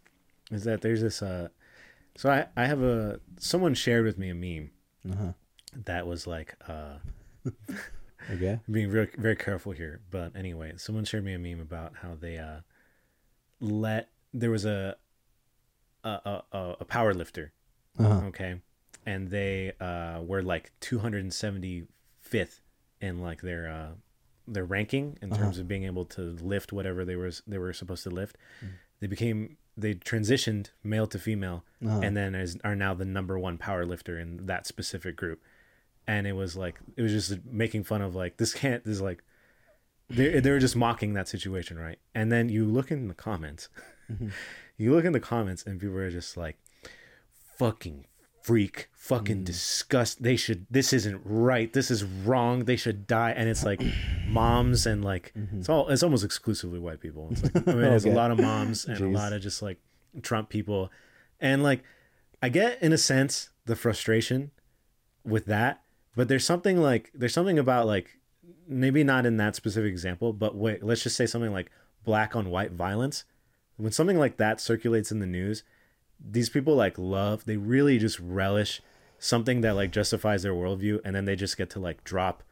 is that there's this. Uh, so I I have a someone shared with me a meme uh-huh. that was like uh, okay, I'm being very very careful here, but anyway, someone shared me a meme about how they uh let there was a a a, a- power lifter uh-huh. okay and they uh were like 275th in like their uh their ranking in Uh-huh. terms of being able to lift whatever they were they were supposed to lift. Mm. They became they transitioned male to female, Uh-huh. and then is, are now the number one power lifter in that specific group. And it was like it was just making fun of like this can't this is like they they were just mocking that situation, right? And then you look in the comments, Mm-hmm. you look in the comments, and people are just like, "Fucking freak, fucking Mm. disgust. They should. This isn't right. This is wrong. They should die." And it's like moms and like it's all. It's almost exclusively white people. It's like I mean, there's a Mm-hmm. Lot of moms and Jeez. a lot of just like Trump people, and like I get in a sense the frustration with that, but there's something like there's something about like maybe not in that specific example, but wait, let's just say something like black on white violence. When something like that circulates in the news, these people like love, they really just relish something that like justifies their worldview, and then they just get to like drop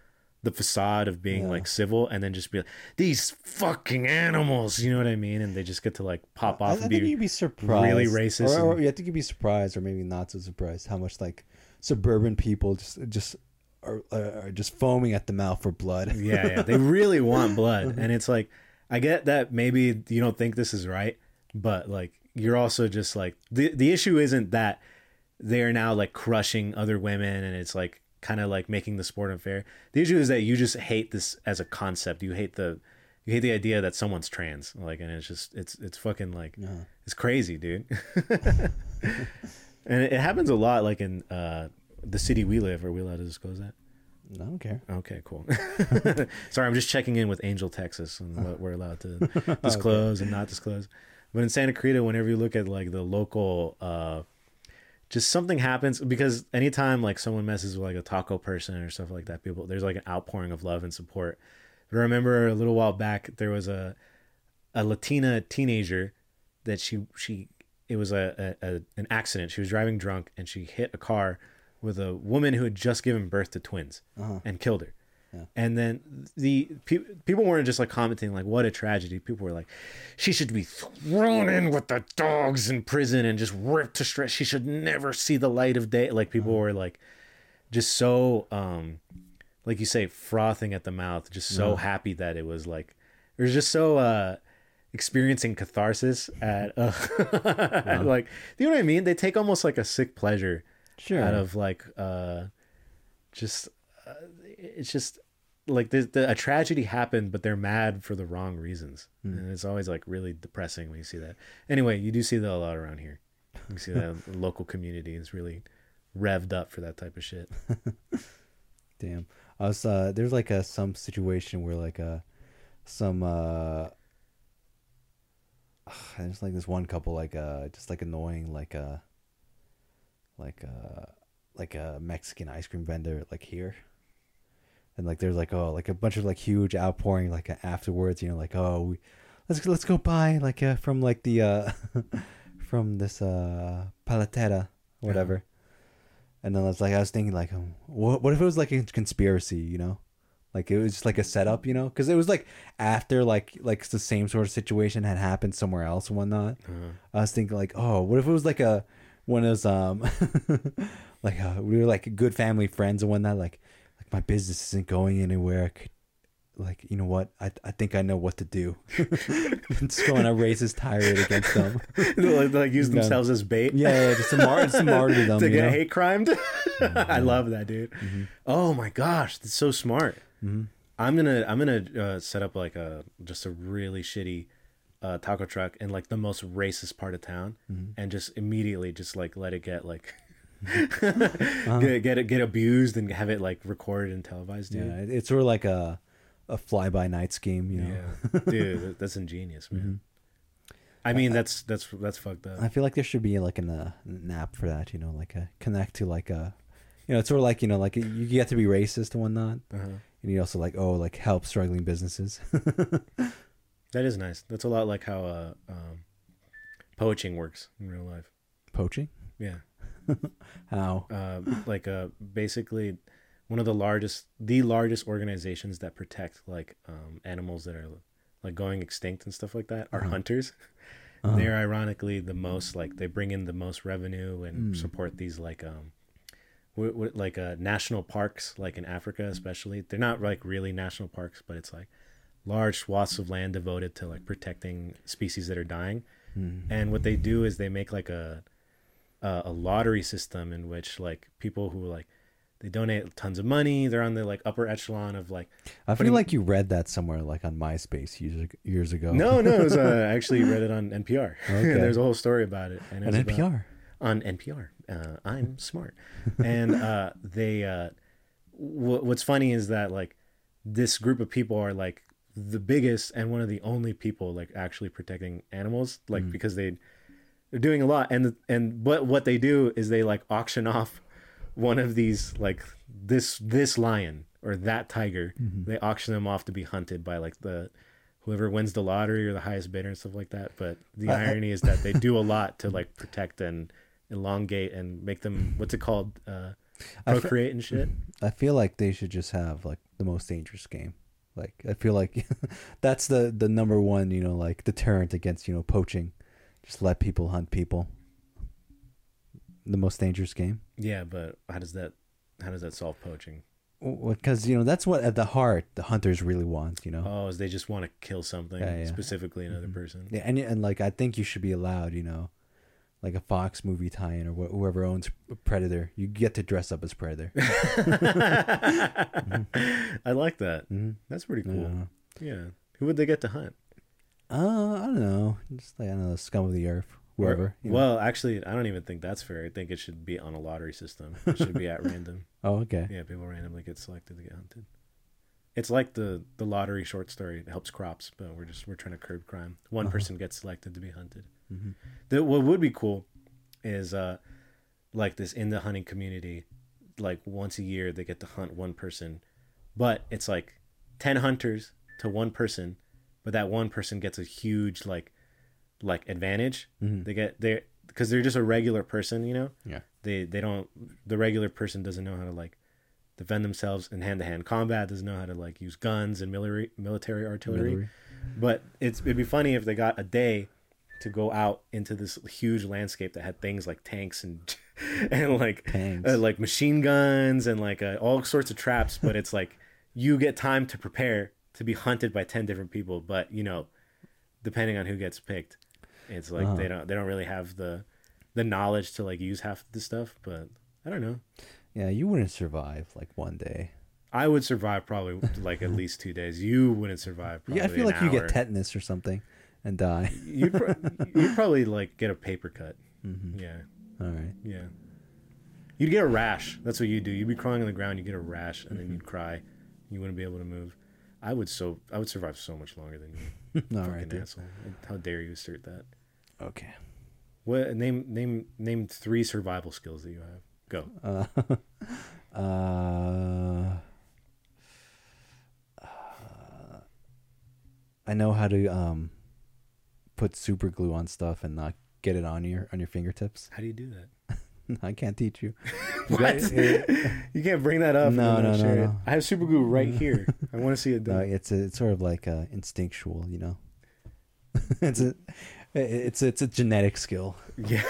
the facade of being Yeah. like civil and then just be like these fucking animals you know what i mean and they just get to like pop I, I and think be you'd be surprised, really racist or, or and- yeah, I think you'd be surprised, or maybe not so surprised, how much like suburban people just just are, are are just foaming at the mouth for blood. yeah, yeah. They really want blood. And it's like I get that maybe you don't think this is right, but like you're also just like the the issue isn't that they're now like crushing other women and it's like kind of like making the sport unfair. The issue is that you just hate this as a concept. You hate the you hate the idea that someone's trans. Like and it's just it's it's fucking like Yeah. it's crazy, dude. and it happens a lot like in uh the city we live. Are we allowed to disclose that? I don't care. Okay, cool. Sorry, I'm just checking in with Angel, Texas, and what we're allowed to disclose and not disclose. But in Santa Clarita, whenever you look at like the local, uh, just something happens because anytime like someone messes with like a taco person or stuff like that, people there's like an outpouring of love and support. But I remember a little while back there was a a Latina teenager that she she it was a, a, a an accident. She was driving drunk and she hit a car with a woman who had just given birth to twins Uh-huh. and killed her. Yeah. And then the pe- people weren't just like commenting like what a tragedy. People were like, she should be thrown in with the dogs in prison and just ripped to shreds. She should never see the light of day. Like people were like, just so um, like you say, frothing at the mouth, just so happy that it was like, it was just so uh, experiencing catharsis at uh, like, Do you know what I mean? They take almost like a sick pleasure Sure. out of like uh just uh, it's just like the, the a tragedy happened but they're mad for the wrong reasons. And it's always like really depressing when you see that. Anyway you do see that a lot around here. You see that the local community is really revved up for that type of shit. Damn. I was uh there's like a some situation where like uh some uh there's like this one couple like uh just like annoying like uh like a like a Mexican ice cream vendor like here. And like there's like oh like a bunch of like huge outpouring like afterwards, you know, like oh we, let's let's go buy like uh from like the uh from this uh paletera whatever. And then I was like, I was thinking, like, um, what, what if it was like a conspiracy, you know? Like it was just like a setup, you know? Because it was like after like like the same sort of situation had happened somewhere else and whatnot. Uh-huh. I was thinking like, oh, what if it was like a one of those um like uh, we were like good family friends and whatnot. Like like my business isn't going anywhere. I could, like you know what? I I think I know what to do. just go on a his tirade against them. like, like use themselves as bait Yeah, yeah just a mar- just a martyrdom. to get know? hate crimed i love that dude oh my gosh that's so smart Mhm. i'm gonna i'm gonna uh, set up like a just a really shitty uh, taco truck in like the most racist part of town Mhm. and just immediately just like let it get like Uh-huh. get get it get abused and have it like recorded and televised dude Yeah, it's sort of like a a fly by night scheme, you know. yeah dude that's ingenious man Mhm. i mean that's that's that's fucked up I feel like there should be like an, uh, an app for that, you know, like a connect to like a, you know, it's sort of like you know, like you get to be racist and whatnot, uh-huh. and you also like oh, like help struggling businesses. That is nice that's a lot like how uh um poaching works in real life Poaching? yeah How? uh, like uh, basically one of the largest, the largest organizations that protect like um, animals that are like going extinct and stuff like that are Uh-huh. hunters. Uh-huh. They're ironically the most like they bring in the most revenue and Mm. support these like um, what, what, like uh, national parks, like in Africa especially. They're not like really national parks, but it's like large swaths of land devoted to like protecting species that are dying. And what they do is they make like a, a lottery system in which like people who like they donate tons of money. They're on the like upper echelon of like I putting- feel like you read that somewhere, like on MySpace years years ago. no no it was, uh, I actually read it on NPR. Okay. There's a whole story about it. And it on NPR. on NPR. Uh, I'm smart, and uh, they. Uh, w- what's funny is that like this group of people are like the biggest and one of the only people like actually protecting animals, like because they they're doing a lot, and and but what they do is they like auction off one of these like this this lion or that tiger. They auction them off to be hunted by like the whoever wins the lottery or the highest bidder and stuff like that. But the irony is that they do a lot to like protect and elongate and make them what's it called uh, fe- procreate and shit. I feel like they should just have like the most dangerous game. Like I feel like that's the the number one, you know, like deterrent against you know poaching. Just let people hunt people. The most dangerous game. Yeah, but how does that how does that solve poaching? Because you know that's what at the heart the hunters really want. You know. Oh, is they just want to kill something Yeah, yeah. specifically another mm-hmm. person? Yeah, and and like I think you should be allowed, you know, like a Fox movie tie-in or wh- whoever owns Predator, you get to dress up as Predator. I like that. Mhm. That's pretty cool. Yeah. Yeah. Who would they get to hunt? Uh, I don't know, just like I don't know, scum of the earth, whoever. Or- you know. well, actually, I don't even think that's fair. I think it should be on a lottery system. It should be at random. oh, okay. Yeah, people randomly get selected to get hunted. It's like the the lottery short story. It helps crops, but we're just we're trying to curb crime. One Uh-huh. person gets selected to be hunted. Mhm. The, what would be cool is uh like this in the hunting community, like once a year they get to hunt one person, but it's like ten hunters to one person, but that one person gets a huge like like advantage. Mhm. They get they because they're just a regular person, you know. Yeah. They they don't the regular person doesn't know how to like defend themselves in hand to hand combat. Doesn't know how to like use guns and military military artillery. Hillary. But it's it'd be funny if they got a day to go out into this huge landscape that had things like tanks and and like uh, like machine guns and like uh, all sorts of traps. But it's like you get time to prepare to be hunted by ten different people. But you know, depending on who gets picked, it's like Uh-huh. they don't they don't really have the the knowledge to like use half of the stuff. But I don't know. Yeah, you wouldn't survive like one day. I would survive probably like at least two days. You wouldn't survive. Probably yeah, I feel like you get tetanus or something and die. You'd, pro- you'd probably like get a paper cut. hmm Yeah, All right. yeah. You'd get a rash. That's what you do. You'd be crawling on the ground. You get a rash, and Mm-hmm. then you'd cry. You wouldn't be able to move. I would so I would survive so much longer than you. All Fucking right. dude. asshole. How dare you assert that? Okay. What name name name three survival skills that you have? Go. Uh, uh, I know how to um put super glue on stuff and not get it on your on your fingertips. How do you do that? I can't teach you. What? you can't bring that up. No, no, no, no. I have super glue right here. I want to see it No, it's a, it's sort of like uh, instinctual, you know. it's a it's it's a genetic skill. Yeah.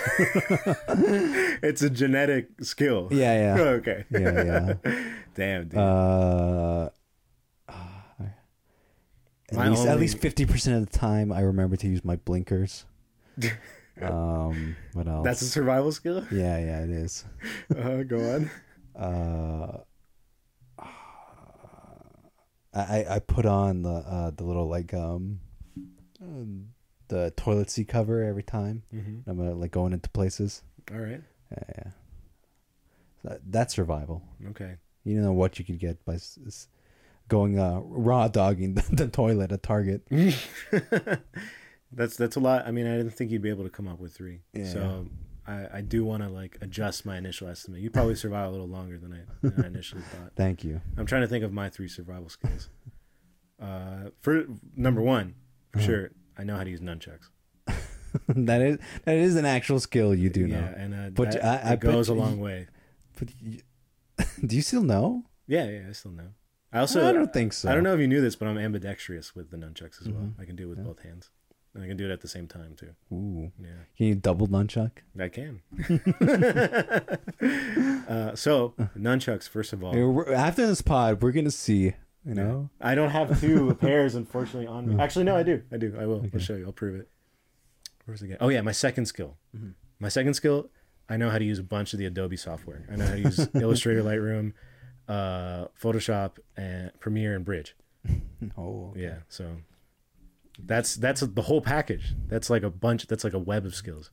it's a genetic skill. Yeah, yeah. okay. Yeah, Damn, dude. Uh, at My least at least fifty percent of the time, I remember to use my blinkers. um, what else? That's a survival skill. yeah, yeah, it is. Uh, go on. Uh, I I- put on the uh the little like um, um, the toilet seat cover every time Mm-hmm. I'm uh, like going into places. All right. Yeah, yeah. So that's survival. Okay. You don't know what you could get by s- s- going uh, raw dogging the, the toilet at Target. that's that's a lot. I mean, I didn't think you'd be able to come up with three. Yeah. So I, I do want to like adjust my initial estimate. You probably survive a little longer than I, than I initially thought. Thank you. I'm trying to think of my three survival skills. Uh, for number one, for Uh-huh. sure, I know how to use nunchucks. that is that is an actual skill you do yeah, know. and uh, But that, I- I it goes a long you- way. But you, do you still know? Yeah, yeah, I still know. I also I don't think so. I don't know if you knew this, but I'm ambidextrous with the nunchucks as well. Mhm. I can do it with Yeah. both hands. and I can do it at the same time too. Ooh. Yeah, Can you double nunchuck? I can. uh, so nunchucks, first of all. We're- After this pod, we're gonna see. You know. I don't have two pairs, unfortunately, on me. Actually, no, I do. I do. I will. Okay. I'll show you. I'll prove it. Where's it? Oh yeah, my second skill. Mhm. My second skill. I know how to use a bunch of the Adobe software. I know how to use Illustrator, Lightroom, uh, Photoshop, and Premiere and Bridge. Oh. okay. Yeah. So that's that's the whole package. That's like a bunch. That's like a web of skills.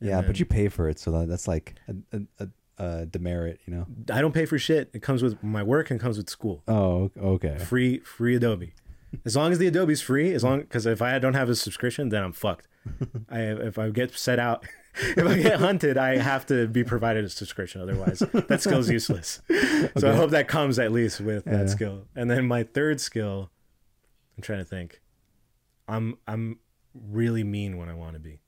And Yeah, then- but you pay for it, so that's like a, a, a, a demerit, you know. I don't pay for shit. It comes with my work and comes with school. Oh, okay. free free Adobe. As long as the Adobe's free, as long because if I don't have a subscription, then I'm fucked. I if I get set out, if I get hunted, I have to be provided a subscription. Otherwise, that skill's useless. So I hope that comes at least with Yeah. that skill. And then my third skill, I'm trying to think. I'm I'm really mean when I want to be.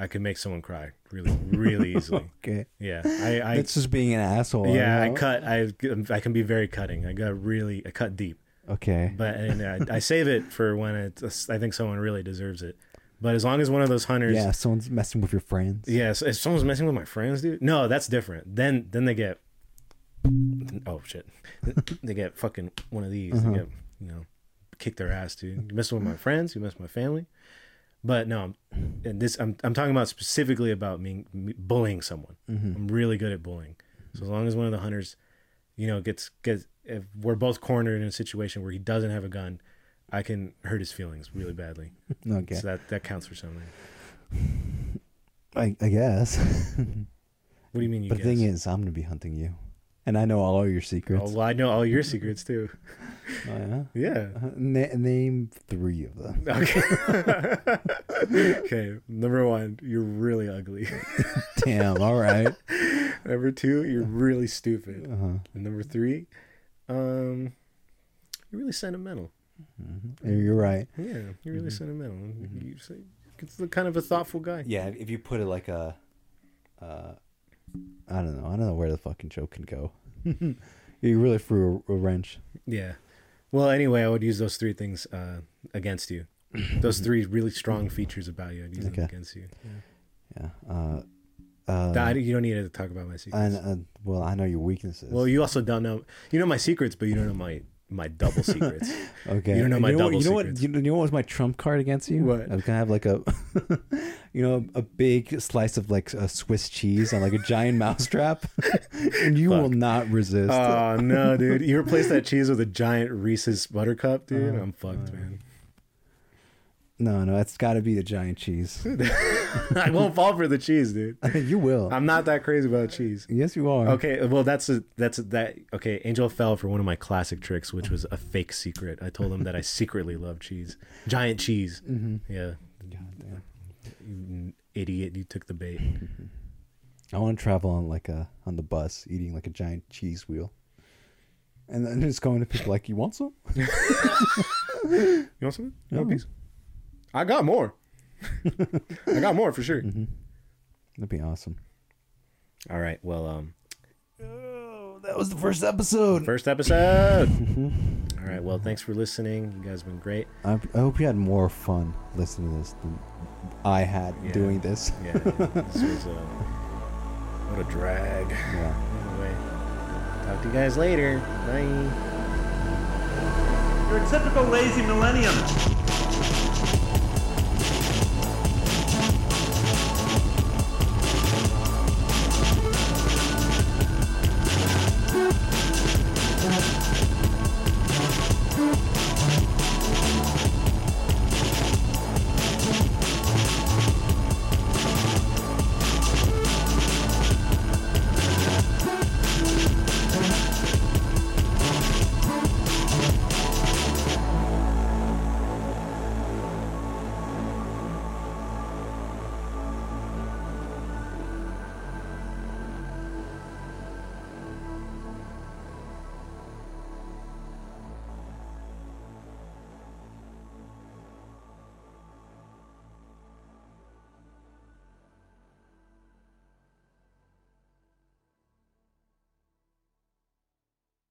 I can make someone cry really really easily. Okay. Yeah, I I That's just being an asshole. yeah you I cut I I can be very cutting. I got really I cut deep Okay. but and I, I save it for when it's I think someone really deserves it. But as long as one of those hunters, Yeah, someone's messing with your friends. yes, if someone's messing with my friends, dude, no, that's different. Then then they get, oh shit, they get fucking one of these. Uh-huh. They get you know, kick their ass, dude. You messing with my friends, you mess with my family. But no, I'm- and this I'm I'm talking about specifically about me, me bullying someone. hmm I'm really good at bullying. So as long as one of the hunters, you know, gets gets if we're both cornered in a situation where he doesn't have a gun, I can hurt his feelings really badly. Okay. So that that counts for something. I, I guess. What do you mean you but the guess? thing is, I'm gonna be hunting you, and I know all your secrets. oh, well, I know all your secrets too. Oh, yeah. Yeah. Uh, na- name three of them. Okay. okay. Number one, you're really ugly. Damn. All right. number two, you're really stupid. Uh-huh. And number three, um, you're really sentimental. Mhm. You're right. Yeah, you're really Mhm. sentimental. Mhm. You say it's the kind of a thoughtful guy. Yeah. If you put it like a, uh, I don't know. I don't know where the fucking joke can go. you really threw a, a wrench. Yeah. Well, anyway, I would use those three things uh, against you. Those three really strong features about you. I'd use them Okay. against you. Yeah. Uh, uh, you don't need to talk about my secrets. and, uh, well, I know your weaknesses. well, you also don't know. You know my secrets, but you don't know my my double secrets. Okay. You don't know my you know, what- double you know what? secrets. You know, you know what was my trump card against you? What? I was gonna have like a, you know, a big slice of like a Swiss cheese on like a giant mousetrap, and you will not resist. oh no, dude! You replace that cheese with a giant Reese's buttercup, dude. Uh, I'm fucked, uh. man. No, no, it's got to be the giant cheese. I won't fall for the cheese, dude. you will. I'm not that crazy about cheese. yes, you are. Okay, well that's a that's a, that okay. Angel fell for one of my classic tricks, which was a fake secret. I told him that I secretly love cheese, giant cheese. Mm-hmm. Yeah, God damn. you idiot! You took the bait. I want to travel on like a on the bus, eating like a giant cheese wheel, and then just going to people like, "You want some?" You want something? You want a No. piece? I got more. I got more for sure. Mm-hmm. That'd be awesome. All right. Well, um, Oh, that was the first episode. first episode. Mhm. All right. Well, thanks for listening. You guys have been great. I, I hope you had more fun listening to this than I had Yeah. doing this. Yeah, this was a what a drag. Yeah. Anyway, talk to you guys later. Bye. You're a typical lazy millennium.